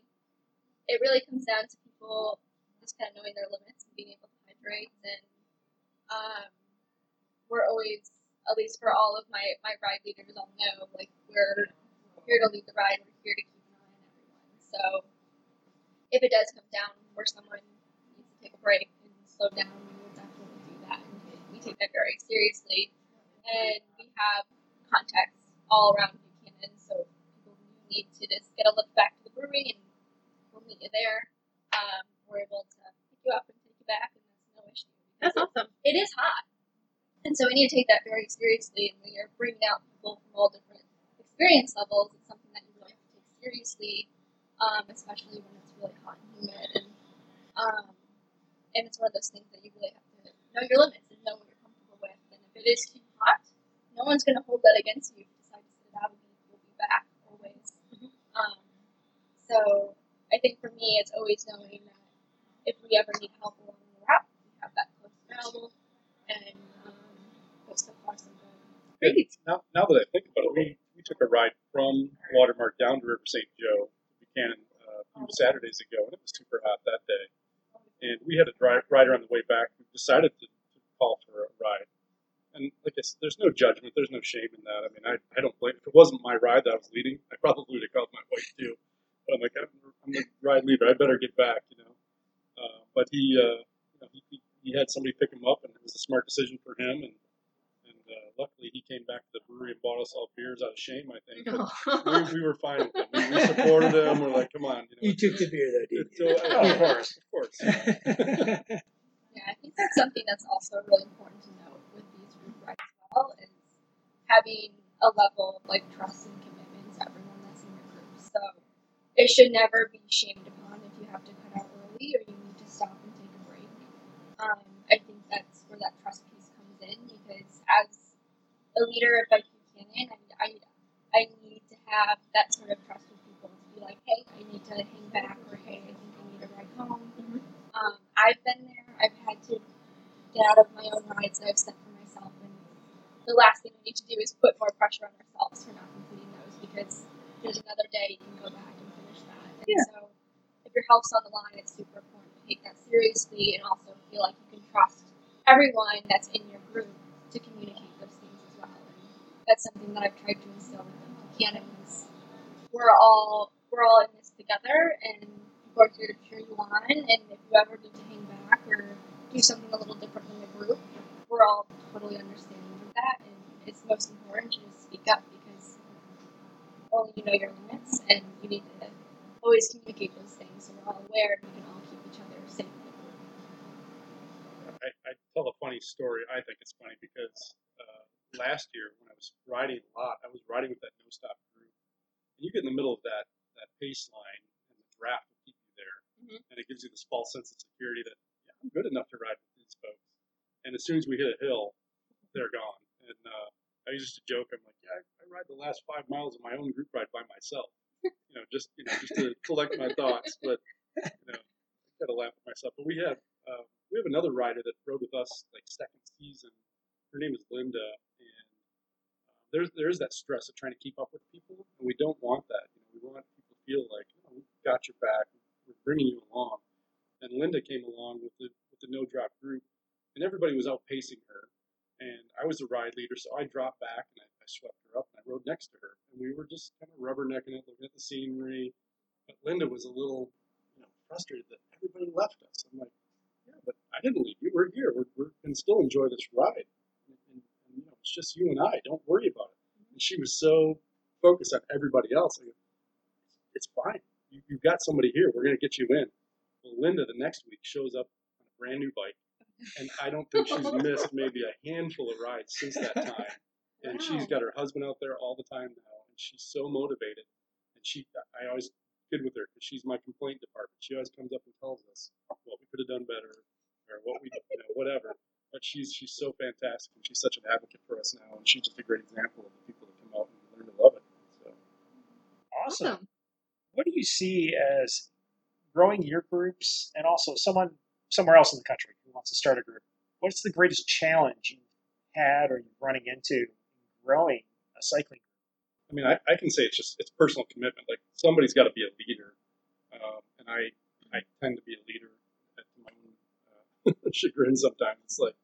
it really comes down to people just kind of knowing their limits and being able to hydrate. And um, we're always, at least for all of my, my ride leaders, all know, like, we're here to lead the ride, we're here to keep an eye on everyone. So if it does come down where someone needs to take a break and slow down, we will definitely do that. And we take that very seriously. And we have contacts all around Buchanan, so people who need to just get a look back to the brewery and we'll meet you there. Um, we're able to pick you up and take you back, and that's no issue. That's awesome. It is hot, and so we need to take that very seriously. And we are bringing out people from all different experience levels. It's something that you really have to take seriously, um, especially when it's really hot and humid. And um, and it's one of those things that you really have to know your limits and know what you're comfortable with. And if it is too hot, no one's going to hold that against you. If you decide to sit it out, we'll be back always. Um, so I think for me, it's always knowing that if we ever need help along the route, we have that close available. And um, but so far, so good. Great. Now, now that I think about it, we, we took a ride from Watermark down to River St. Joe, Buchanan, uh, a few Saturdays ago, and it was super hot that day. And we had a dri rider on the way back who decided to, to call for a ride. And like I said, there's no judgment, there's no shame in that. I mean, I, I don't blame. If it wasn't my ride that I was leading, I probably would have called my wife too. But I'm like, I'm, I'm the ride leader. I better get back, you know. Uh, but he, uh, you know, he, he, had somebody pick him up, and it was a smart decision for him. And came back to the brewery and bought us all beers out of shame, I think. But we, we were fine with it. We, we supported him. We're like, come on, you know. You took the beer though, didn't So, you? Oh, of course. Of course. Yeah, I think that's something that's also really important to note with these group rides as well is having a level of like trust and commitment to everyone that's in your group. So it should never be shamed upon if you have to cut out early or you need to stop and take a break. Um, I think that's where that trust piece comes in because as a leader of Bike Buchanan, I, I, I need to have that sort of trust with people to be like, hey, I need to hang back or hey, I think I need a ride home. Um, I've been there. I've had to get out of my own rides that I've set for myself, and the last thing we need to do is put more pressure on ourselves for not completing those because there's another day you can go back and finish that. And Yeah. so, if your health's on the line, it's super important to take that seriously and also feel like you can trust everyone that's in your group to communicate those things as well. And that's something that I've tried to instill in Buchanan is we're all we're all in this together and are here to cheer you on and if you ever need to hang back or do something a little different in the group, we're all totally understanding of that and it's most important to just speak up because only you know your limits and you need to always communicate those things so we're all aware and we can all keep each other safe. I, I tell a funny story. I think it's funny because uh, last year when I was riding a lot, I was riding with that no stop group, and you get in the middle of that that pace line, and the draft will keep you there, Mhm. and it gives you this false sense of security that yeah, I'm good enough to ride with these folks. And as soon as we hit a hill, they're gone. And uh, I used to joke, I'm like, yeah, I, I ride the last five miles of my own group ride by myself, you know, just you know, just to collect my thoughts. But you know, I gotta laugh at myself. But we have uh, we have another rider that rode with us like second season. Her name is Linda, there's there's that stress of trying to keep up with people, and we don't want that. You know, we want people to feel like know, we've got your back, we're bringing you along. And Linda came along with the with the no drop group, and everybody was outpacing her. And I was the ride leader, so I dropped back and I, I swept her up and I rode next to her. And we were just kind of rubbernecking it, looking at the scenery. But Linda was a little, you know, frustrated that everybody left us. I'm like, yeah, but I didn't leave you. We're here. We're, we're can still enjoy this ride. And, and, and, you know, it's just you and I. Don't worry about it. And she was so focused on everybody else. I go, it's fine. You, you've got somebody here. We're going to get you in. Well, Linda the next week shows up on a brand new bike, and I don't think she's missed maybe a handful of rides since that time. And she's got her husband out there all the time now, and she's so motivated. And she, I always kid with her because she's my complaint department. She always comes up and tells us what we could have done better, or what we, you know, whatever. But she's she's so fantastic, and she's such an advocate for us now, and she's just a great example of the people that come out and learn to love it. So Awesome. What do you see as growing your groups and also someone somewhere else in the country who wants to start a group? What's the greatest challenge you've had or you're running into growing a cycling I mean, I, I can say it's just it's personal commitment. Like somebody's got to be a leader, um, and I I tend to be a leader at my own uh, chagrin. Sometimes it's like,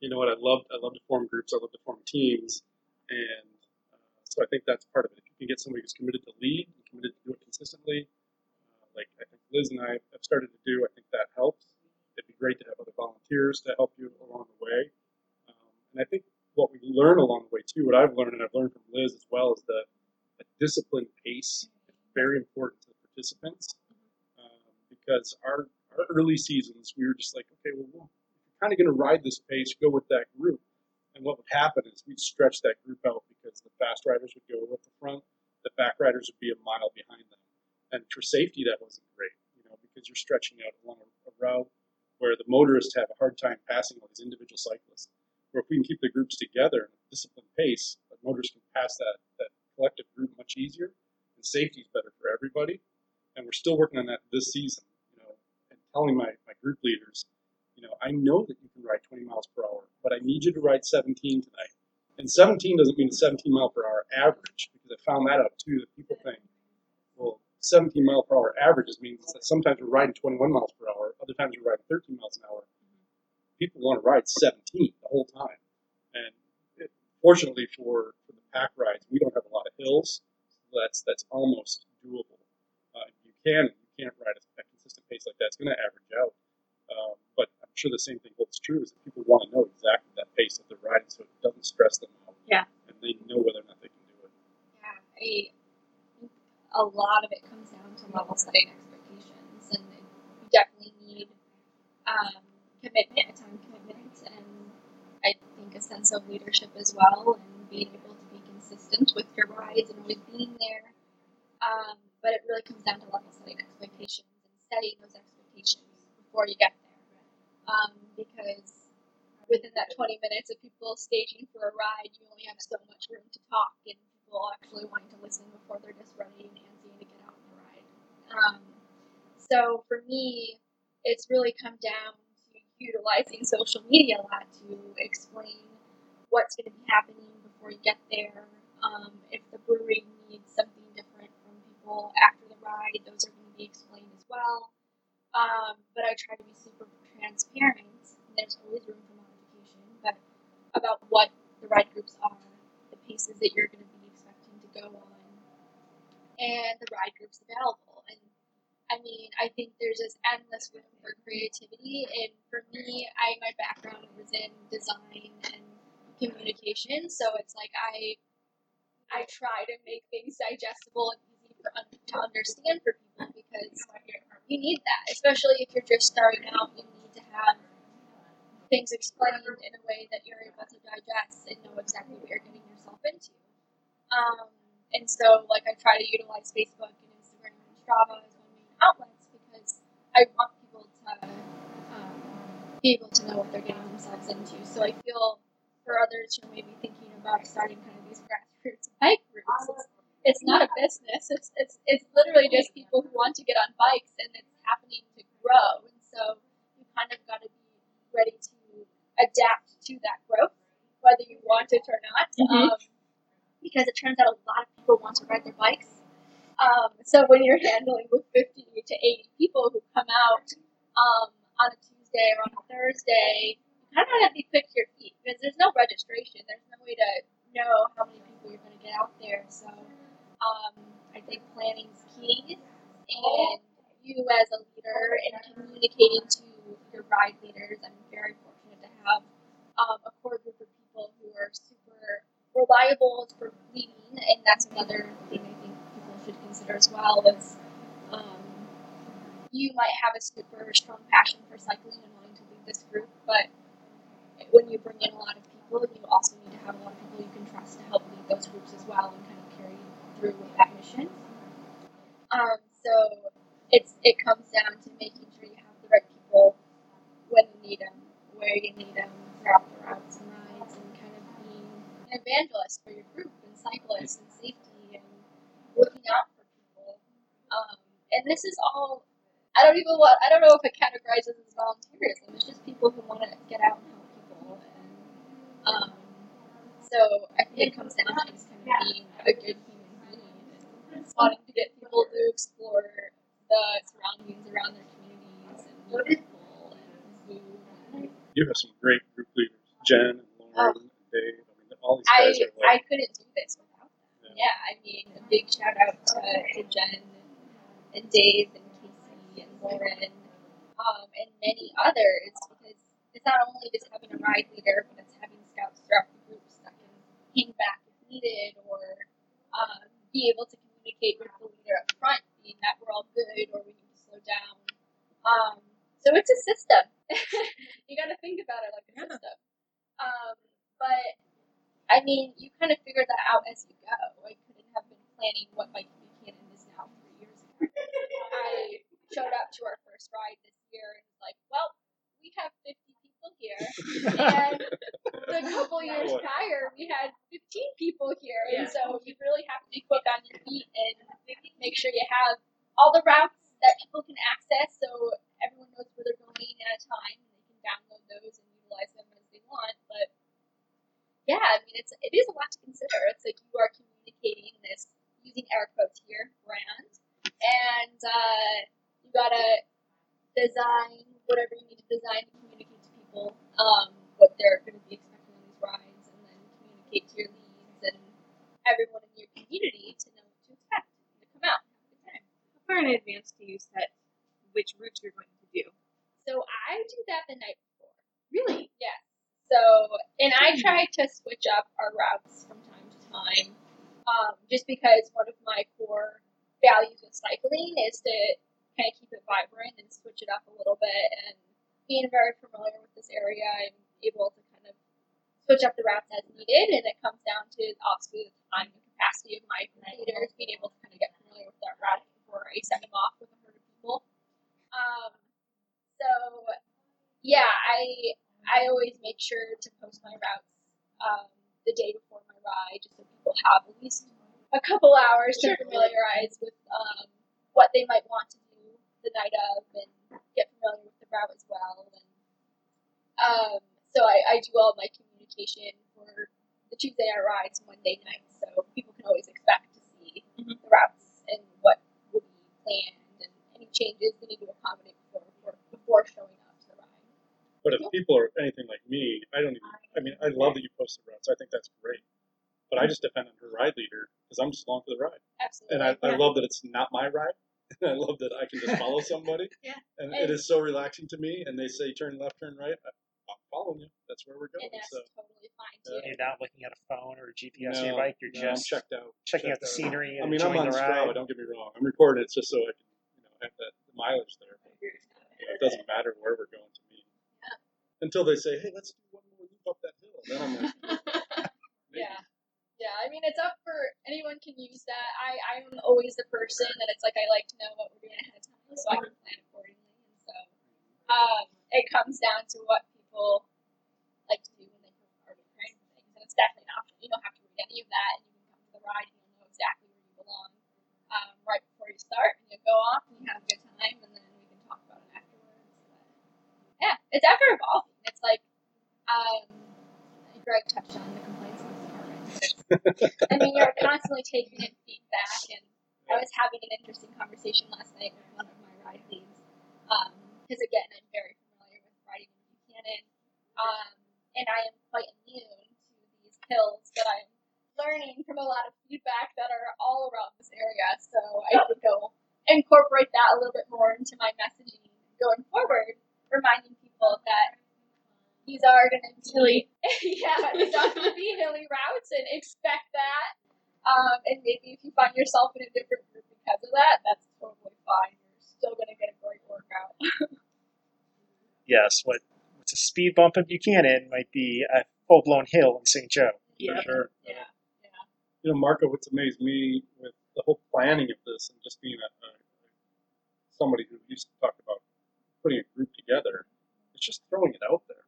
you know what? I love I love to form groups. I love to form teams, and uh, so I think that's part of it. If you can get somebody who's committed to lead and committed to do it consistently, uh, like I think Liz and I have started to do, I think that helps. It'd be great to have other volunteers to help you along the way, um, and I think what we learn along the way too, what I've learned and I've learned from Liz as well, is that a disciplined pace is very important to the participants um, because our, our early seasons we were just like, okay, well, you're kind of going to ride this pace, go with that group. And what would happen is we'd stretch that group out because the fast riders would go at the front, the back riders would be a mile behind them, and for safety that wasn't great, you know, because you're stretching out along a, a route where the motorists have a hard time passing all these individual cyclists where if we can keep the groups together at a disciplined pace, the motors can pass that, that collective group much easier, and safety is better for everybody. And we're still working on that this season, telling my, my group leaders, you know, I know that you can ride 20 miles per hour, but I need you to ride 17 tonight. And 17 doesn't mean a 17 mile per hour average, because I found that out too, that people think, well, 17 mile per hour averages means that sometimes we're riding 21 miles per hour, other times we're riding 13 miles an hour people want to ride 17 the whole time. And it, fortunately for, for the pack rides, we don't have a lot of hills. So that's that's almost doable. Uh, you can can't ride a, a consistent pace like that. It's going to average out. Um, but I'm sure the same thing holds true is that people want to know exactly that pace that they're riding so it doesn't stress them out. Yeah. And they know whether or not they can do it. Yeah, I think a lot of it comes down to level setting expectations, and you definitely need um, commitment, a time commitment, and I think a sense of leadership as well, and being able to be consistent with your rides and always being there. Um, but it really comes down to level setting expectations and setting those expectations before you get there, um, because within that 20 minutes of people staging for a ride, you only have so much room to talk and people actually wanting to listen before they're just ready and antsy to get out on the ride. Um, so for me, it's really come down to utilizing social media a lot to explain what's going to be happening before you get there. Um, if the brewery needs something after the ride, those are going to be explained as well. Um, but I try to be super transparent. There's always room for modification, but about what the ride groups are, the paces that you're going to be expecting to go on, and the ride groups available. And I mean, I think there's just endless room for creativity. And for me, I my background was in design and communication, so it's like I I try to make things digestible and to understand for people because you need that, especially if you're just starting out. You need to have things explained in a way that you're able to digest and know exactly what you're getting yourself into. Um, and so like I try to utilize Facebook and Instagram and Strava as my main outlets because I want people to um, be able to know what they're getting themselves into. So I feel for others who may be thinking about starting kind of these grassroots bike groups, it's, not a business. It's it's it's literally just people who want to get on bikes, and it's happening to grow. And so you kind of got to be ready to adapt to that growth, whether you want it or not. Mhm. Um, because it turns out a lot of people want to ride their bikes. Um, so when you're handling with 50 to 80 people who come out um, on a Tuesday or on a Thursday, you kind of have to be quick to your feet because there's no registration. There's no way to know how many people you're going to get out there. So um, I think planning's key, and you as a leader and communicating to your ride leaders. I'm very fortunate to have um, a core group of people who are super reliable for leading, and that's another thing I think people should consider as well. Is um, you might have a super strong passion for cycling and wanting to lead this group, but when you bring in a lot of people, you also need to have a lot of people you can trust to help lead those groups as well and kind of carry through mission. Um, so it's it comes down to making sure you have the right people when you need them, where you need them throughout the routes and rides, and kind of being an evangelist for your group and cyclists and safety and looking out for people. Um, and this is all. I don't even want. I don't know if it categorizes as volunteerism. It's just people who want to get out and help people. And um, so I think it comes down to just kind of being a good wanting to get people to explore the surroundings around their communities and meet people and move. You have some great group leaders, Jen and Lauren and Dave. I mean, all these I guys are I like, couldn't do this without them. Yeah. Yeah, I mean, a big shout out to, to Jen and, and Dave and Casey and Lauren um, and many others because it's not only just having a ride leader, but it's having scouts throughout the groups that can hang back if needed or um, be able to communicate with the leader up front, being that we're all good or we need to slow down. Um, so it's a system. you got to think about it like a system. Um, but I mean, you kind of figure that out as you go. I couldn't have been planning what Bike Buchanan is now three years ago. I showed up to our first ride this year and was like, well, we have 50 people here. And the couple years prior, we had 15 people here. And so you really have to be quick on your feet and make sure you have all the routes that people can access so everyone knows where they're going at a time and they can download those and utilize them as they want. But yeah, I mean, it's it is a lot to consider. It's like you are communicating this using air quotes here, brand, and uh, you gotta design whatever you need to design to communicate to people um, what they're going to be expecting on these rides, and then communicate to your leads and everyone in your community to know what to expect to come out and have a good time. How far in advance do you set which routes you're going to do? So I do that the night before. Really? Yeah. So, and I try to switch up our routes from time to time, um, just because one of my core values with cycling is to kind of keep it vibrant and switch it up a little bit. And being very familiar with this area, I'm able to kind of switch up the routes as needed. And it comes down to obviously the time and capacity of my leaders being able to kind of get familiar with that route before I send them off with a herd of people. Um, so yeah, I I always make sure to post my routes um, the day before my ride, just so people have at least a couple hours to familiarize with um, what they might want to do the night of and get familiar with route as well. And um, so I, I do all my communication for the Tuesday night rides Monday night, so people can always expect to see Mhm. the routes and what will be planned and any changes they need to accommodate before before, before showing up to the ride. but if people are anything like me, I don't even, I mean, I love that you post the routes. I think that's great. But I just depend on her ride leader because I'm just along for the ride. Absolutely. And I, I love that it's not my ride. And I love that I can just follow somebody. Yeah. And, And- it is so relaxing to me. And they say turn left, turn right. I, I'm following you. That's where we're going. and that's So totally fine Yeah. too. You're not looking at a phone or a GPS on your bike. You're no, I'm just checked out. checking out checked the scenery I mean, I'm enjoying on the Strava. Don't get me wrong. I'm recording it just so I can, you know, have that the mileage there. But you know, it doesn't matter where we're going to me. Until they say, "Hey, let's do one more loop up that hill." Then I'm like. Yeah. Yeah, I mean, it's up for anyone can use that. I I'm always the person that it's like I like to know what we're doing ahead of time so I can plan accordingly. And so um, it comes down to what people like to do when they are preparing for things, and it's definitely an option. You don't have to read any of that, and you can come to the ride and you'll know exactly where you belong um, right before you start, and you go off and you have a good time, and then we can talk about it afterwards. But yeah, it's ever evolving. It's like um, Greg touched on the complaints I mean, you're constantly taking in feedback, and I was having an interesting conversation last night with one of my ride leads. Because again, I'm very familiar with riding in Buchanan, um, and I am quite immune to these hills, but I'm learning from a lot of feedback that are all around this area. So I think I'll incorporate that a little bit more into my messaging going forward, reminding people that these are going to be hilly. yeah, these are going to be hilly routes, and expect that. Um, and maybe if you find yourself in a different group because of that, that's totally fine. You're still going to get a great workout. Yes, what what's a speed bump in Buchanan might be a full blown hill in St. Joe. For sure. Yeah. You know, Marco, what's amazed me with the whole planning of this and just being a, a somebody who used to talk about putting a group together, it's just throwing it out there.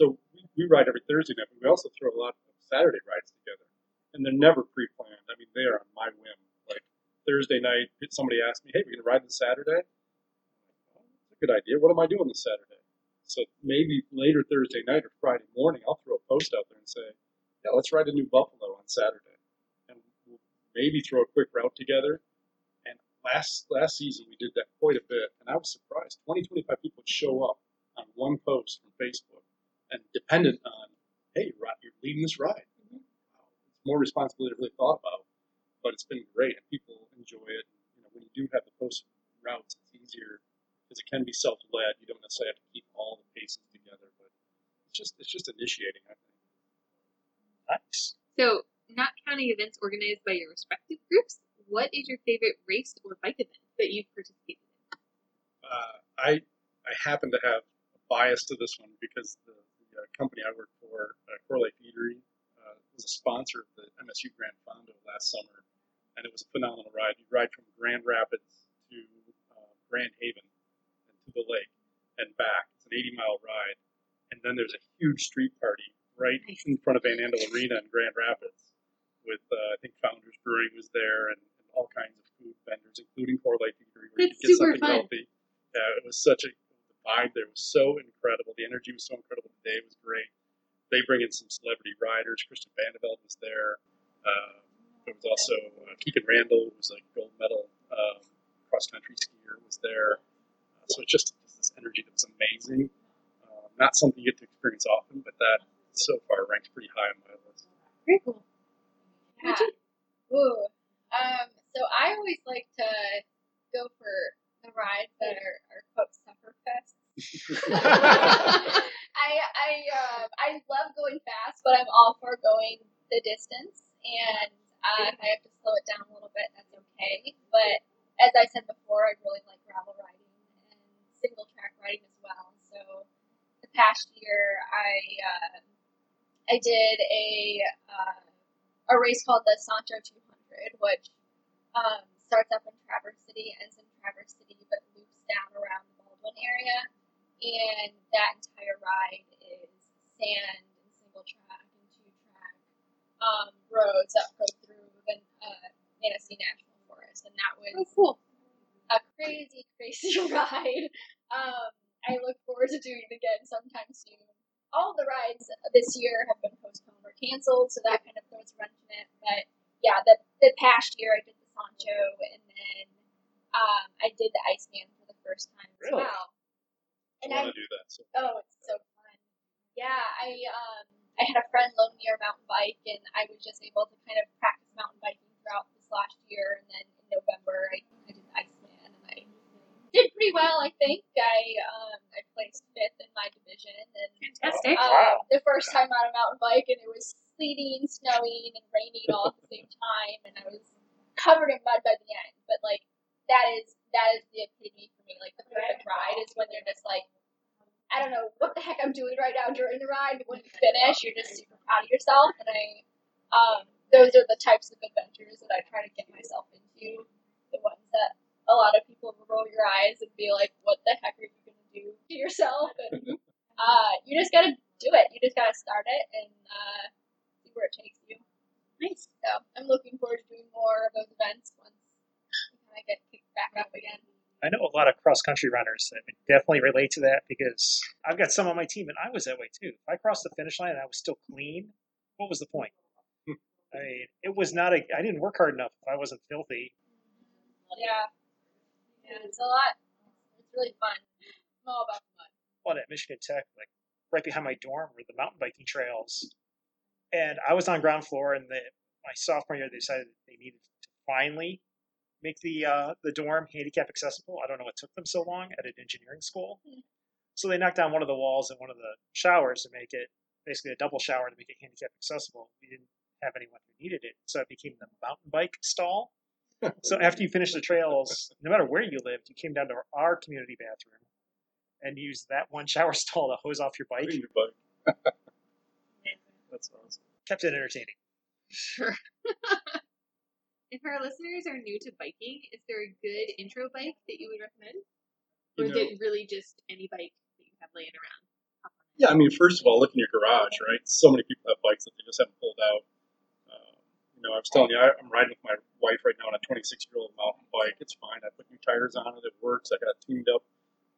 So we, we ride every Thursday night, but we also throw a lot of Saturday rides together, and they're never pre-planned. I mean, they are on my whim. Like Thursday night, somebody asked me, "Hey, we're gonna ride this Saturday." Oh, that's a good idea. What am I doing this Saturday? So maybe later Thursday night or Friday morning, I'll throw a post out there and say, "Yeah, let's ride a New Buffalo on Saturday," and we'll maybe throw a quick route together. And last last season we did that quite a bit, and I was surprised. 20, 25 people would show up on one post from Facebook, and dependent on, "Hey, you're you're leading this ride." Wow, It's more responsibility than I really thought about, but it's been great, and people enjoy it. You know, when you do have the post routes, it's easier because it can be self-led. You don't necessarily have to keep all the paces together, but it's just it's just initiating. I think. Nice. So, not counting events organized by your respective groups, what is your favorite race or bike event that you've participated in? uh, I I happen to have a bias to this one because the, the company I work for, uh, Core Eatery, uh, was a sponsor of the MSU Gran Fondo last summer, and it was a phenomenal ride. You ride from Grand Rapids to uh, Grand Haven and to the lake and back. It's an 80 mile ride, and then there's a huge street party right Nice. in front of Van Andel Arena in Grand Rapids. With uh, I think Founders Brewing was there and, and all kinds of food vendors, including CoreLife Eatery, where That's you get super something fun. healthy. Yeah, it was such a vibe there was so incredible. The energy was so incredible. The day was great. They bring in some celebrity riders. Christian Vande Velde was there. Uh, there was also uh, Kikkan Randall, who was a gold medal um, cross country skier, was there. Uh, so it's just, just this energy that was amazing. Um, not something you get to experience often, but that so far ranks pretty high on my list. Very cool. Yeah. Ooh. Um, so I always like to go for the rides that are, are quote fest. I I um, I love going fast, but I'm all for going the distance. And uh, if I have to slow it down a little bit, that's okay. But as I said before, I really like gravel riding and single track riding as well. So the past year, I uh, I did a uh, a race called the Sancho 200, which um, starts up in Traverse City, ends in Traverse City, but loops down around the Baldwin area. And that entire ride is sand and single track and two track um, roads that go through the uh, Manistee National Forest. And that was Oh, cool. a crazy, crazy ride. Um, I look forward to doing it again sometime soon. All the rides this year have been postponed or canceled, so that kind of throws a wrench in it. But yeah, the, the past year I did Sancho, and then um, I did the Iceman for the first time as Really? well. And I I want to do that. So Oh, it's so fun. Yeah, I um I had a friend loan me a mountain bike and I was just able to kind of practice mountain biking throughout this last year and then in November I, I did the Iceman and I did pretty well I think. I um I placed fifth in my division and Fantastic. um, Wow. the first time on a mountain bike and it was sleeting, snowing and raining all at the same time and I was covered in mud by the end. But like that is that is the epitome for me. Like the perfect ride is when you're just like I don't know what the heck I'm doing right now during the ride, but when you finish, you're just super proud of yourself. And I um, those are the types of adventures that I try to get myself into. The ones that a lot of people will roll your eyes and be like, "What the heck are you gonna do to yourself?" And uh, you just gotta do it. You just gotta start it and uh, see where it takes you. Nice. So I'm looking forward to doing more of those events once I get kicked back up again. I know a lot of cross country runners that definitely relate to that because I've got some on my team and I was that way too. If I crossed the finish line and I was still clean, what was the point? Hmm. I mean, it was not a. I didn't work hard enough if I wasn't filthy. Yeah, yeah, it's a lot. It's really fun. I'm all about the fun. Well, at Michigan Tech, like right behind my dorm, were the mountain biking trails, and I was on ground floor. And the, my sophomore year, they decided they needed to finally make the uh, the dorm handicap accessible. I don't know what took them so long at an engineering school. So they knocked down one of the walls in one of the showers to make it basically a double shower to make it handicap accessible. We didn't have anyone who needed it, so it became the mountain bike stall. so after you finished the trails, no matter where you lived, you came down to our community bathroom and used that one shower stall to hose off your bike. Clean your bike. That's awesome. Kept it entertaining. Sure. if our listeners are new to biking, is there a good intro bike that you would recommend? Or You is it really just any bike that you have laying around? Hop on it. Yeah, I mean, first of all, look in your garage, right? So many people have bikes that they just haven't pulled out. Um, you know, I was telling you, I, I'm riding with my wife right now on a 26 year old mountain bike. It's fine. I put new tires on it. It works. I got it tuned up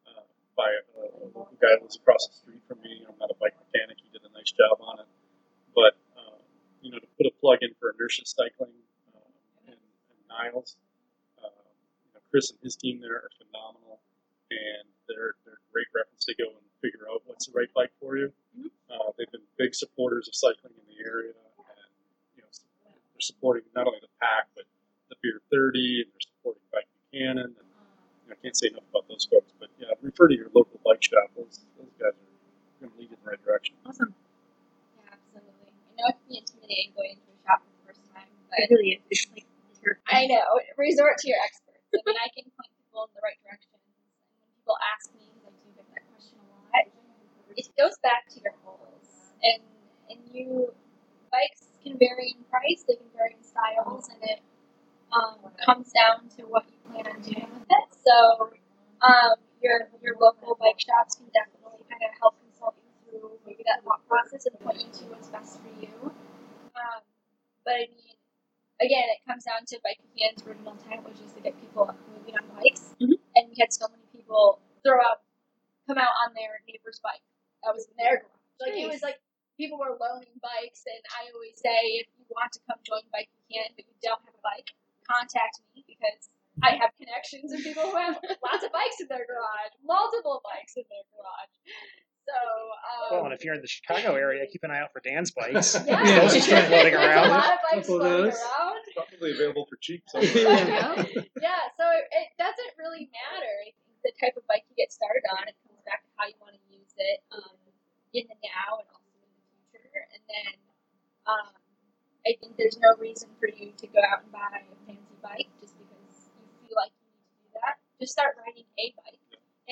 uh, by a, a local guy that lives across the street from me. I'm not a bike mechanic. He did a nice job on it. But, uh, you know, to put a plug in for inertia cycling uh, and, and Niles, uh, you know, Chris and his team there are phenomenal and they're they're great reference to go and figure out what's the right bike for you. Mhm. Uh, they've been big supporters of cycling in the area, and you know they're supporting not only the pack but the Beer 30, and they're supporting Bike Buchanan. And you know, I can't say enough about those folks, but yeah, refer to your local bike shop. Those those guys are going to lead you in the right direction. Awesome. Yeah, absolutely. I know it can be intimidating going into a shop for the first time, It really is. Like I know. Resort to your experts. I mean, I can point people in the right direction. When people ask me, I do get that question a lot, it goes back to your goals. And and you bikes can vary in price, they can vary in styles, and it um, comes down to what you plan on doing with it. So um, your your local bike shops can definitely kind of help through that thought process and point you to what's best for you. Um, but I mean, again, it comes down to Bike Buchanan's original intent, which is to get people moving on bikes. Mhm. And we had so many people throw out, come out on their neighbor's bike. That was in their garage. Like it was like people were loaning bikes, and I always say, if you want to come join Bike Buchanan, but you don't have a bike, contact me because I have connections and people who have lots of bikes in their garage, multiple bikes in their garage. So, um, Well, and if you're in the Chicago area, keep an eye out for Dan's bikes. yeah, Those are still floating around. A lot of bikes Couple of floating those. around. Probably available for cheap. Yeah. yeah, so it doesn't really matter. The type of bike you get started on, it comes back to how you want to use it um, in the now and also in the future. And then um, I think there's no reason for you to go out and buy a fancy bike just because you feel like you need to do that. Just start riding a bike,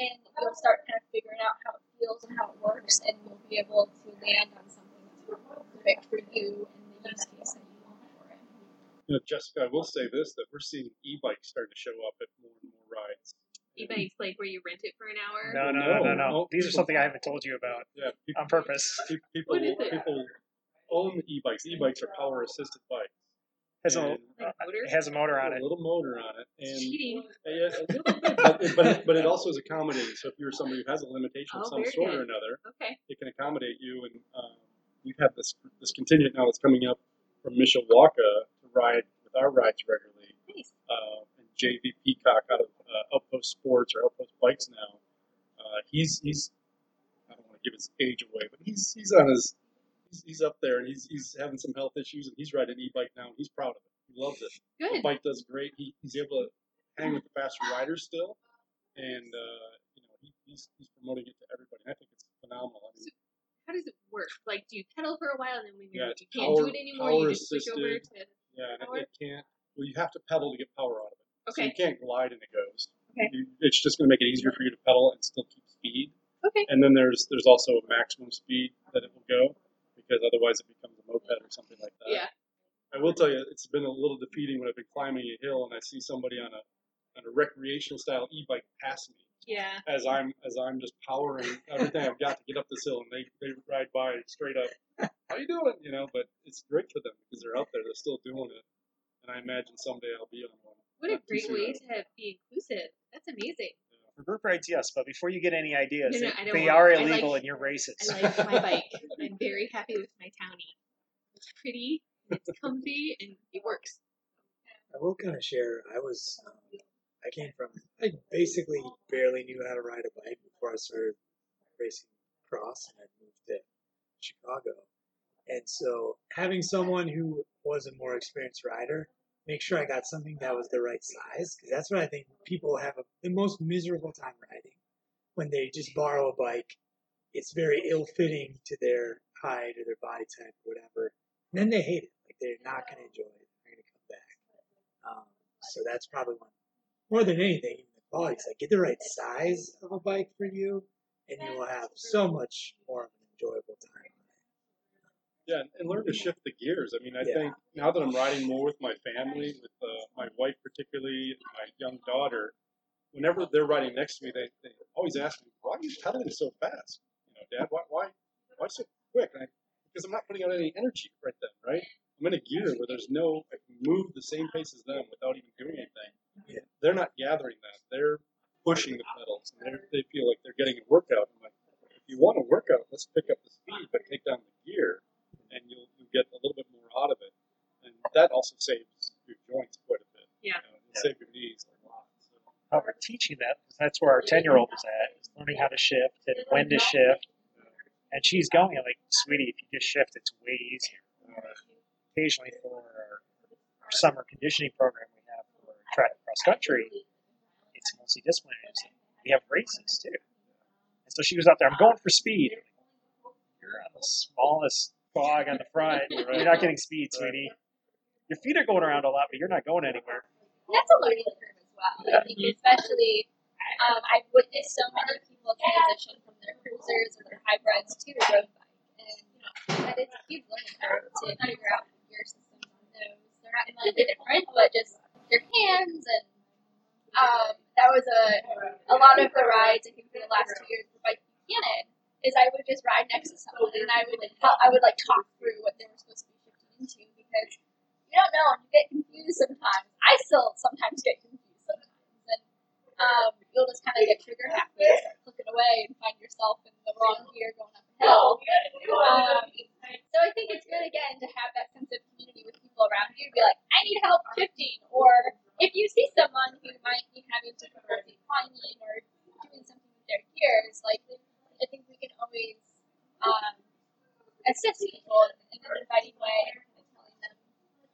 and you'll start kind of figuring out how it feels and how it works, and you'll be able to land on something that's perfect for you and the use case that you want for it. You know, Jessica, I will say this: that we're seeing e-bikes starting to show up at more and more rides. e-bikes, like where you rent it for an hour. No, no, no, no, no. No. These are something I haven't told you about Yeah, people, on purpose. pe- people, What is it? people own e-bikes. E-bikes are power-assisted bikes. Has a, Like motors. it has a motor on it. a little motor on it, and Cheating. Yeah, a little bit, but, it, but, it, but it also is accommodating. So if you're somebody who has a limitation of Oh, some very sort or another, Okay. it can accommodate you. And um, we've had this this contingent now that's coming up from Mishawaka to ride with our rides regularly. Nice. Uh, and JV Peacock out of uh, Outpost Sports or Outpost Bikes now. Uh, he's he's I don't want to give his age away, but he's he's on his he's, he's up there and he's he's having some health issues and he's riding an e-bike now and he's proud of it. He loves it the Good. bike does great. He, he's able to hang with the faster riders still, and uh, you know he, he's, he's promoting it to everybody. And I think it's phenomenal. I mean, How does it work? Like, do you pedal for a while and then when Yeah, you can't do it anymore, you power just switch over to? yeah, and Power? it, it can't. Well, you have to pedal to get power out of it. So Okay. you can't glide and it goes. Okay. You, it's just going to make it easier for you to pedal and still keep speed. Okay. And then there's there's also a maximum speed that it will go because otherwise it becomes a moped or something like that. Yeah. I will tell you, it's been a little defeating when I've been climbing a hill and I see somebody on a on a recreational style e-bike pass me Yeah. as I'm as I'm just powering everything I've got to get up this hill, and they they ride by straight up. How you doing? You know, but it's great for them because they're out there, they're still doing it, and I imagine someday I'll be on one. What a Not great way to be inclusive. That's amazing. For group rides, yes, but before you get any ideas, No, no, they- I don't they are I like- illegal in your races. I like my bike. I'm very happy with my townie. It's pretty, it's comfy, and it works. I will kind of share. I was, um, I came from, I basically barely knew how to ride a bike before I started racing cross, and I moved to Chicago. And so, having someone who was a more experienced rider, make sure I got something that was the right size, because that's what I think people have a, the most miserable time riding when they just borrow a bike. It's very ill-fitting to their height or their body type, or whatever. And then they hate it. Like they're not going to enjoy it. They're going to come back. Um, so that's probably one. More than anything, even the quality. It's like get the right size of a bike for you, and you will have so much more of an enjoyable time. Yeah, and learn to shift the gears. I mean, I Yeah. think now that I'm riding more with my family, with uh, my wife particularly, my young daughter, whenever they're riding next to me, they, they always ask me, "Why are you pedaling so fast? You know, Dad, why why why so quick?" And I, because I'm not putting out any energy right then, right? I'm in a gear where there's no I can move the same pace as them without even doing anything. Yeah. They're not gathering that. They're pushing the pedals, and they they feel like they're getting a workout. I'm like, if you want a workout, let's pick up the speed, but take down the gear and you'll, you'll get a little bit more out of it. And that also saves your joints quite a bit. Yeah. You know, it'll save your knees a lot. So, How we're teaching that because that's where our ten year old is at, is learning how to shift and when to shift. And she's going I'm like, sweetie, if you just shift, it's way easier. Uh, occasionally for our, our summer conditioning program we have for track cross country, it's multidisciplinary. So we have races too. And so she was out there, I'm going for speed. You're on the smallest dog on the front. You're not getting speed, sweetie. Your feet are going around a lot, but you're not going anywhere. That's a learning curve as well. I think especially um, I've witnessed so many people transition from their cruisers or their hybrids to a road bike, and that it's a huge learning curve to figure out the gear systems on those. They're not completely different, but just your hands and um, that was a a lot of the rides I think for the last two years with Bike Buchanan is I would just ride next to someone and I would I would like talk through what they were supposed to be shifting into because you don't know and you get confused sometimes. I still sometimes get confused sometimes and um, you'll just kind of get trigger happy and start clicking away and find yourself in the wrong gear going up a hill. Um, so I think it's good again to have that sense of community with people around you. Be like, I need help shifting, or if you see someone who might be having difficulty climbing or doing something with their gears, like I think we can always um, assist people in, in an inviting way and kind of telling them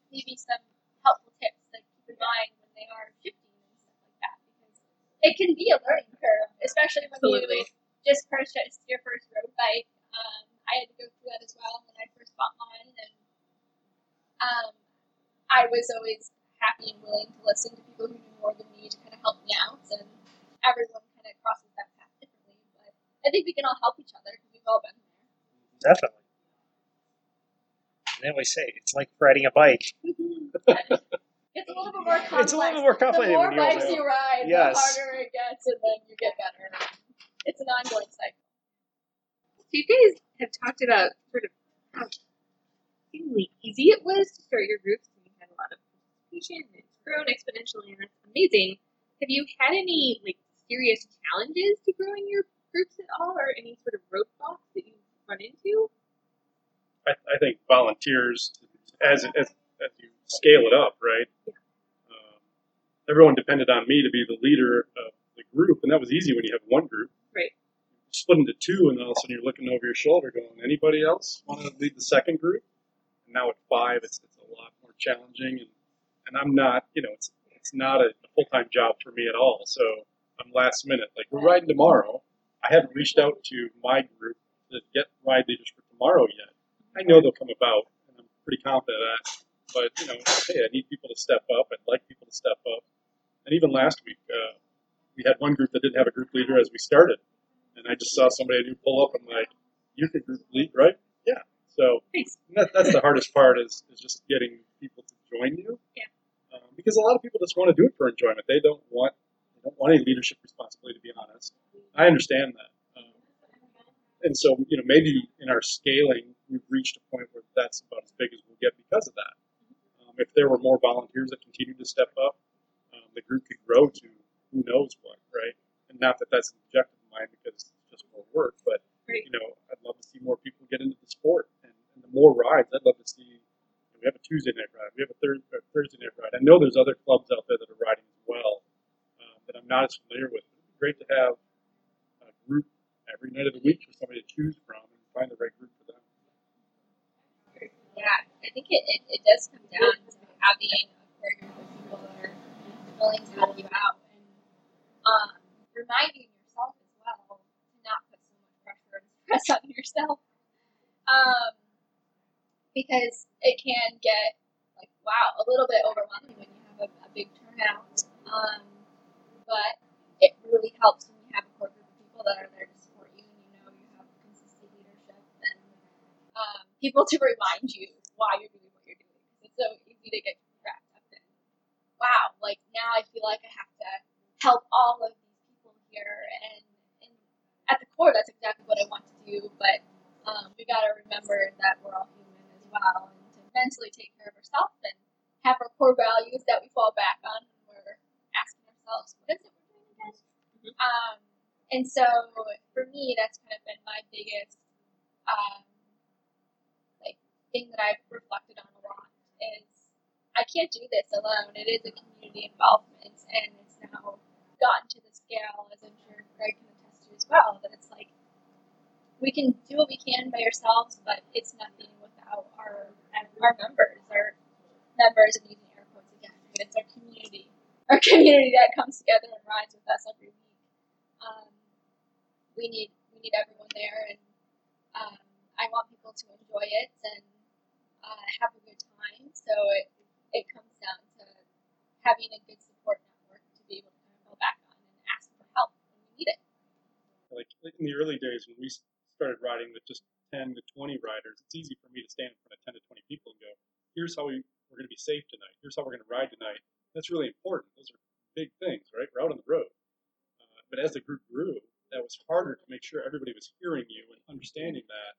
maybe some helpful tips that keep in mind when they are shifting and stuff like that because it can be a learning curve, especially when Absolutely. you just purchased your first road bike. Um, I had to go through that as well when I first bought mine, and um, I was always happy and willing to listen to people who knew more than me to kind of help me out. And everyone kind of crosses that path differently, but I think we can all help each other because we've all been there. Definitely. And they always say it's like riding a bike. It's a little bit more complex. It's a little bit more complicated The more bikes you ride, Yes. the harder it gets, and then you get better. It's an ongoing cycle. So you guys have talked about sort of how seemingly easy it was to start your groups, and you had a lot of participation, and it's grown exponentially, and that's amazing. Have you had any like serious challenges to growing your groups at all, or any sort of roadblocks that you've run into? I, I think volunteers, as, as, as you scale it up, right? Um, everyone depended on me to be the leader of the group, and that was easy when you have one group. Right. split into two, and all of a sudden you're looking over your shoulder, going, "Anybody else want to lead the second group?" And now at five, it's, it's a lot more challenging, and and I'm not, you know, it's it's not a, full time job for me at all. So I'm last minute. Like we're riding tomorrow. I haven't reached out to my group to get ride leaders for tomorrow yet. I know they'll come about, and I'm pretty confident of that. But you know, hey, I need people to step up. I'd like people to step up. And even last week, uh, we had one group that didn't have a group leader as we started, and I just saw somebody I new pull up. I'm like, "You're the group lead, right?" Yeah. So that, that's the hardest part is, is just getting people to join you. Yeah. Um, because a lot of people just want to do it for enjoyment. They don't want want any leadership responsibility. To be honest, I understand that. Um, and so, you know, maybe in our scaling, we've reached a point where that's about as big as we'll get because of that. Um, if there were more volunteers that continued to step up, um, the group could grow to who knows what, right? And not that that's an objective of mine because it's just more work, but Right. you know, I'd love to see more people get into the sport and, and the more rides. I'd love to see. We have a Tuesday night ride. We have a, Thursday night ride. I know there's other clubs out there that are riding as well that I'm not as familiar with. It'd be great to have a group every night of the week for somebody to choose from and find the right group for them. Yeah, I think it, it, it does come down to having a core group of people that are willing to help you out and um, reminding yourself as well to not put so much pressure and stress on yourself. Um, because it can get like wow a little bit overwhelming when you have a, a big turnout. Um, but it really helps when you have a core group of people that are there to support you and you know you have consistent leadership and um, people to remind you why you're doing what you're doing. It's so easy to get wrapped up in, wow, like now I feel like I have to help all of these people here. And, and at the core, that's exactly what I want to do. But um, we got to remember that we're all human as well and to mentally take care of ourselves and have our core values that we fall back on ourselves, what is it we're doing again? Um, and so for me, that's kind of been my biggest um, like thing that I've reflected on a lot is I can't do this alone. It is a community involvement, and it's now gotten to the scale, as I'm sure Greg can attest to as well, that it's like we can do what we can by ourselves, but it's nothing without our our members, our members, and using air quotes again. It's our community, our community that comes together and rides with us every week. Um, we need we need everyone there, and um, I want people to enjoy it and uh, have a good time. So it it comes down to having a good support network to be able to go back on and ask for help when you need it. Like in the early days when we started riding with just 10 to 20 riders, it's easy for me to stand in front of 10 to 20 people and go, here's how we, we're going to be safe tonight. Here's how we're going to ride tonight. That's really important. Those are big things, right? We're out on the road. Uh, but as the group grew, that was harder to make sure everybody was hearing you and understanding that.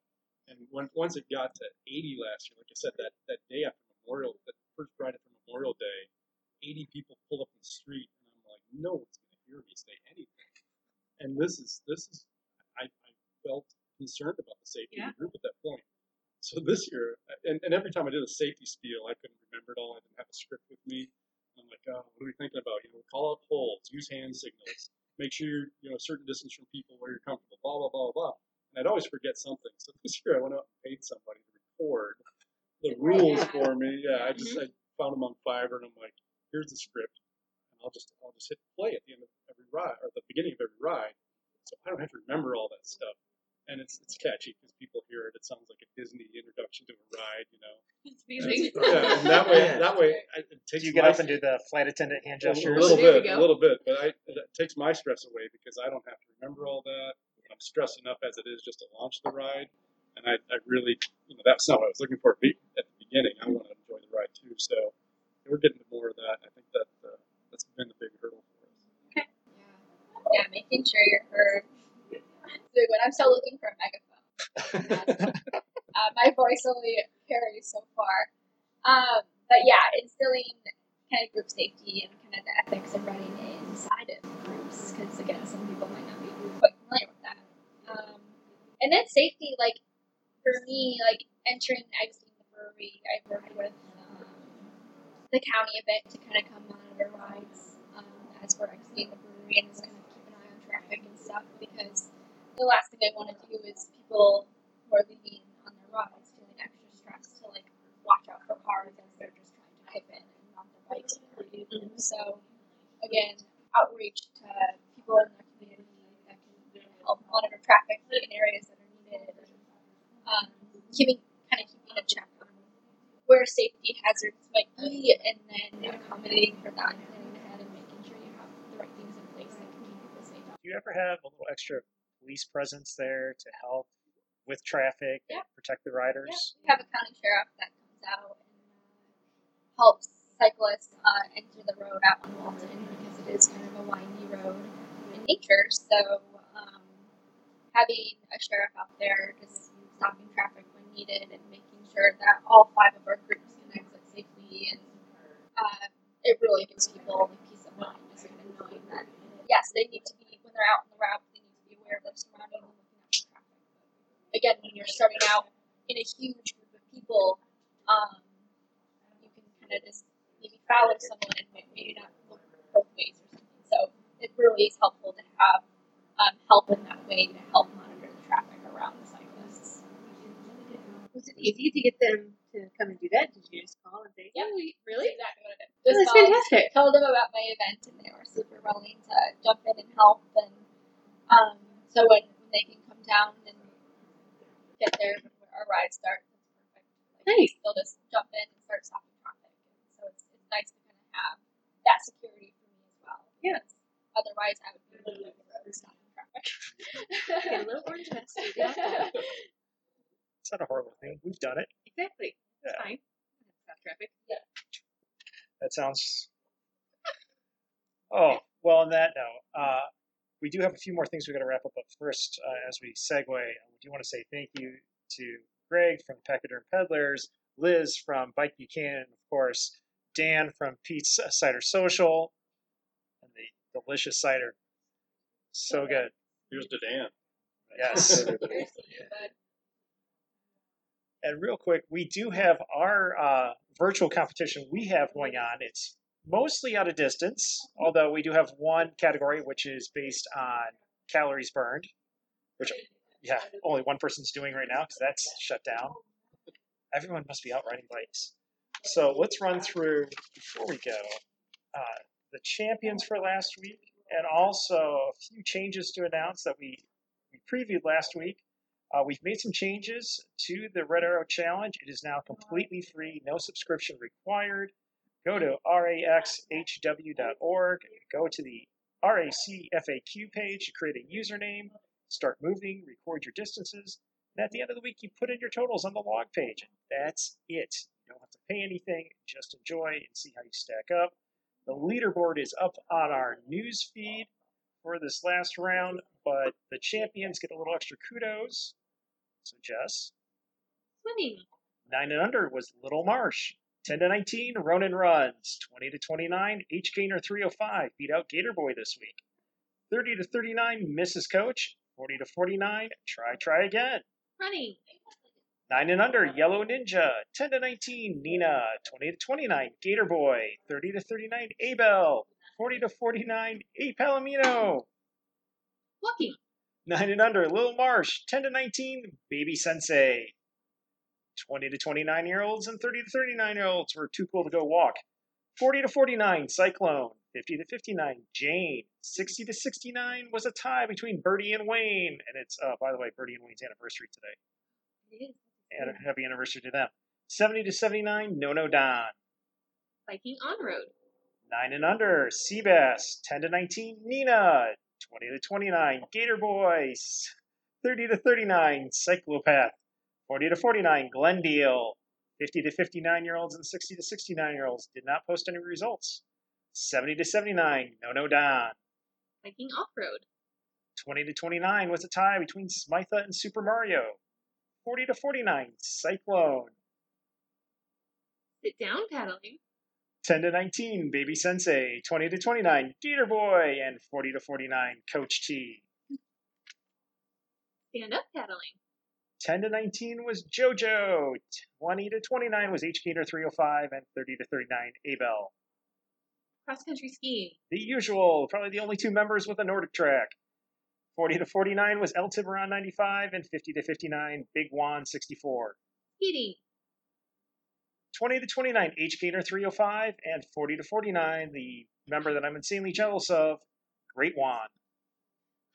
And when, once it got to 80 last year, like I said, that, that day after Memorial, that first ride after Memorial Day, 80 people pull up in the street, and I'm like, no one's going to hear me say anything. And this is this is I, I felt concerned about the safety of the group at that point. So this year, and, and every time I did a safety spiel, I couldn't remember it all. I didn't have a script with me. I'm like, oh, what are we thinking about? You know, call out holes, use hand signals, make sure you're you know a certain distance from people where you're comfortable, blah blah blah blah. And I'd always forget something. So this year I went out and paid somebody to record the oh, rules for me. Yeah, I just mm-hmm. I found them on Fiverr, and I'm like, here's the script, and I'll just I'll just hit play at the end of every ride or the beginning of every ride, so I don't have to remember all that stuff. And it's it's catchy because people hear it. It sounds like a Disney introduction to a ride, you know. It's amazing. Yeah, and that way, Yeah. that way, I, it Did takes you get my up and do the flight attendant hand gestures? a little There bit, a little bit, but I it takes my stress away because I don't have to remember all that. I'm stressed enough as it is just to launch the ride, and I, I really, you know, that's not what I was looking for at the beginning. I want to enjoy the ride too, so we're getting to more of that. I think that uh, that's been the big hurdle for us. Yeah, yeah, making sure you're heard. So when I'm still looking for a megaphone, uh, my voice only carries so far. Um, but yeah, instilling kind of group safety and kind of the ethics of running inside of groups, because again, some people might not be quite familiar with that. Um, and then safety, like for me, like entering and exiting the brewery, I worked with um, the county a bit to kind of come monitor rides um, as we're exiting the brewery and just kind of keep an eye on traffic and stuff because the last thing I want to do is people who are leaving on their rides feeling extra stressed to like watch out for cars as they're just trying to hip in and on their bikes. leave. So again, outreach to people in the community that can help monitor traffic in areas that are needed um, keeping kind of keeping a check on where safety hazards might be and then accommodating for that and and making sure you have the right things in place that can keep people safe. Do you ever have a little extra police presence there to help with traffic Yeah. and protect the Yeah, riders? we have a county sheriff that comes out and uh, helps cyclists uh, enter the road out on Walton because it is kind of a windy road in nature. So um, having a sheriff out there just stopping traffic when needed and making sure that all five of our groups can exit safely and uh, it really gives people the peace of mind just of knowing that yes, they need to be when they're out on the route, they need to be aware of their surroundings and looking at the traffic. Again, when you're starting out in a huge group of people, um, you can kind of just maybe follow someone and maybe not look both ways or something. So it really is helpful to have um, help in that way to help monitor the traffic around the cyclists. Was it easy to get them to come and do that? Did you just call and say, Yeah, "Oh, we really?" That's exactly what I did. Oh, that's called- fantastic. told them about my event and they were super willing to jump in and help and um, so when, when they can come down and get there when our ride starts it's perfect like, Nice. they'll just jump in and start stopping traffic and so it's, it's nice to kind of have that security for me as well Yes. otherwise I would be on the road stopping traffic Get a little orange vest. so you don't It's not a horrible thing. We've done it. Exactly. It's Yeah. fine. Stop traffic. Yeah. That sounds. Oh well. On that note, uh, we do have a few more things we got to wrap up. But first, uh, as we segue, we do want to say thank you to Greg from Pachyderm Pedalers, Liz from Bike Buchanan, of course, Dan from Peat's Cider Social, and the delicious cider. So good. Here's to Dan. Yes. And real quick, we do have our uh, virtual competition we have going on. It's mostly out of distance, although we do have one category which is based on calories burned, which, yeah, only one person's doing right now because that's shut down. Everyone must be out riding bikes. So let's run through, before we go, uh, the champions for last week and also a few changes to announce that we, we previewed last week. Uh, we've made some changes to the Red Arrow Challenge. It is now completely free, no subscription required. Go to raxhw.org, go to the RAC FAQ page, create a username, start moving, record your distances, and at the end of the week, you put in your totals on the log page. And That's it. You don't have to pay anything, just enjoy and see how you stack up. The leaderboard is up on our news feed for this last round, but the champions get a little extra kudos. So Jess, Swimming. nine and under was Little Marsh. 10 to 19, Ronan runs. 20 to 29, H Gainer 305 beat out Gator Boy this week. 30 to 39, Mrs. Coach. 40 to 49, try, try again. Running. 9 and under, Yellow Ninja. 10 to 19, Nina. 20 to 29, Gator Boy. 30 to 39, Abel. 40 to 49, A Palomino. Lucky. 9 and under, Little Marsh. 10 to 19, Baby Sensei. 20 to 29 year olds and 30 to 39 year olds were too cool to go walk. 40 to 49, Cyclone. 50 to 59, Jane. 60 to 69 was a tie between Birdie and Wayne. And it's, uh, by the way, Birdie and Wayne's anniversary today. It is. And a happy anniversary to them. 70 to 79, No No Don. Biking on road. 9 and under, Seabass. 10 to 19, Nina. 20 to 29, Gator Boys. 30 to 39, Cyclopath. 40 to 49, Glendale. 50 to 59 year olds and 60 to 69 year olds did not post any results. 70 to 79, No No Don. Biking off road. 20 to 29 was a tie between Smitha and Super Mario. 40 to 49, Cyclone. Sit down paddling. 10 to 19, Baby Sensei. 20 to 29, Gator Boy. And 40 to 49, Coach T. Stand up paddling. 10 to 19 was JoJo. 20 to 29 was H Gator 305. And 30 to 39, Abel. Cross country skiing. The usual, probably the only two members with a Nordic track. 40 to 49 was El Tiburon 95. And 50 to 59, Big Juan 64. Skating. 20 to 29, H Gator 305. And 40 to 49, the member that I'm insanely jealous of, Great Juan.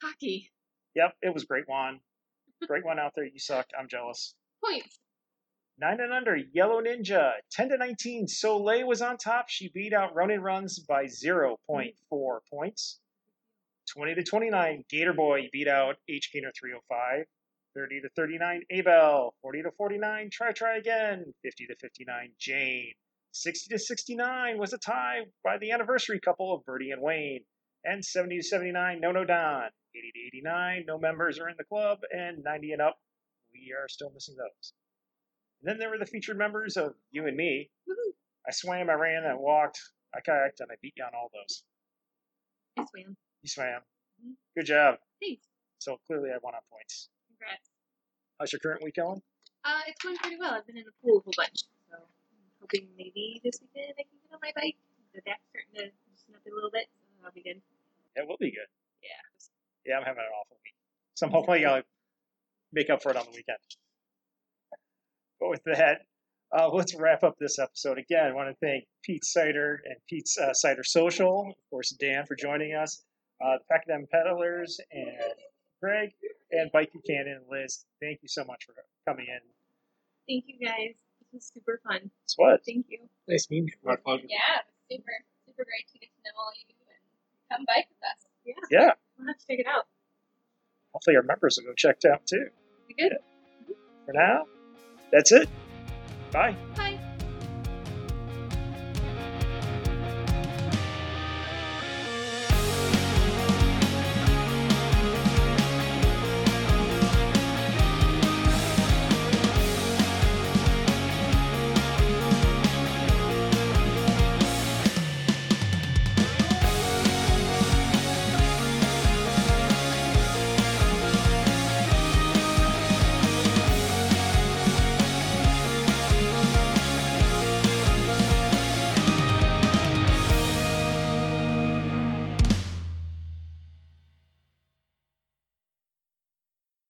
Hockey. Yep, it was Great Juan. Great one out there. You suck. I'm jealous. Points. Nine and under, Yellow Ninja. 10 to 19, Soleil was on top. She beat out Ronin Runs by 0.4 points. 20 to 29, Gator Boy beat out H Gator 305. 30 to 39, Abel. 40 to 49, Try Try Again. 50 to 59, Jane. 60 to 69 was a tie by the anniversary couple of Birdie and Wayne. And 70 to 79, no, no, Don. 80 to 89, no members are in the club. And 90 and up, we are still missing those. And then there were the featured members of you and me. Woohoo! I swam, I ran, I walked, I kayaked, and I beat you on all those. I swam. You swam. Mhm. Good job. Thanks. So clearly I won on points. Congrats. How's your current week going? Uh, it's going pretty well. I've been in the pool a whole bunch, so I'm hoping maybe this weekend I can get on my bike. The back's starting to loosen up a little bit, so that'll be good. It will be good. Yeah. Yeah, I'm having an awful week. So I'm hopefully I'll make up for it on the weekend. But with that, uh, let's wrap up this episode. Again, I want to thank Peat Cider and Peat's uh, Cider Social, of course, Dan for joining us, uh, the Pachyderm Pedalers, and Greg, and Bike Buchanan and Liz. Thank you so much for coming in. Thank you guys. This was super fun. It's what? Thank you. Nice meeting you. My pleasure. Yeah, super, super great to get to know all you and come bike with us. Yeah. Yeah. We'll have to check it out. Hopefully our members will go check it out too. Be good. For now, that's it. Bye. Bye.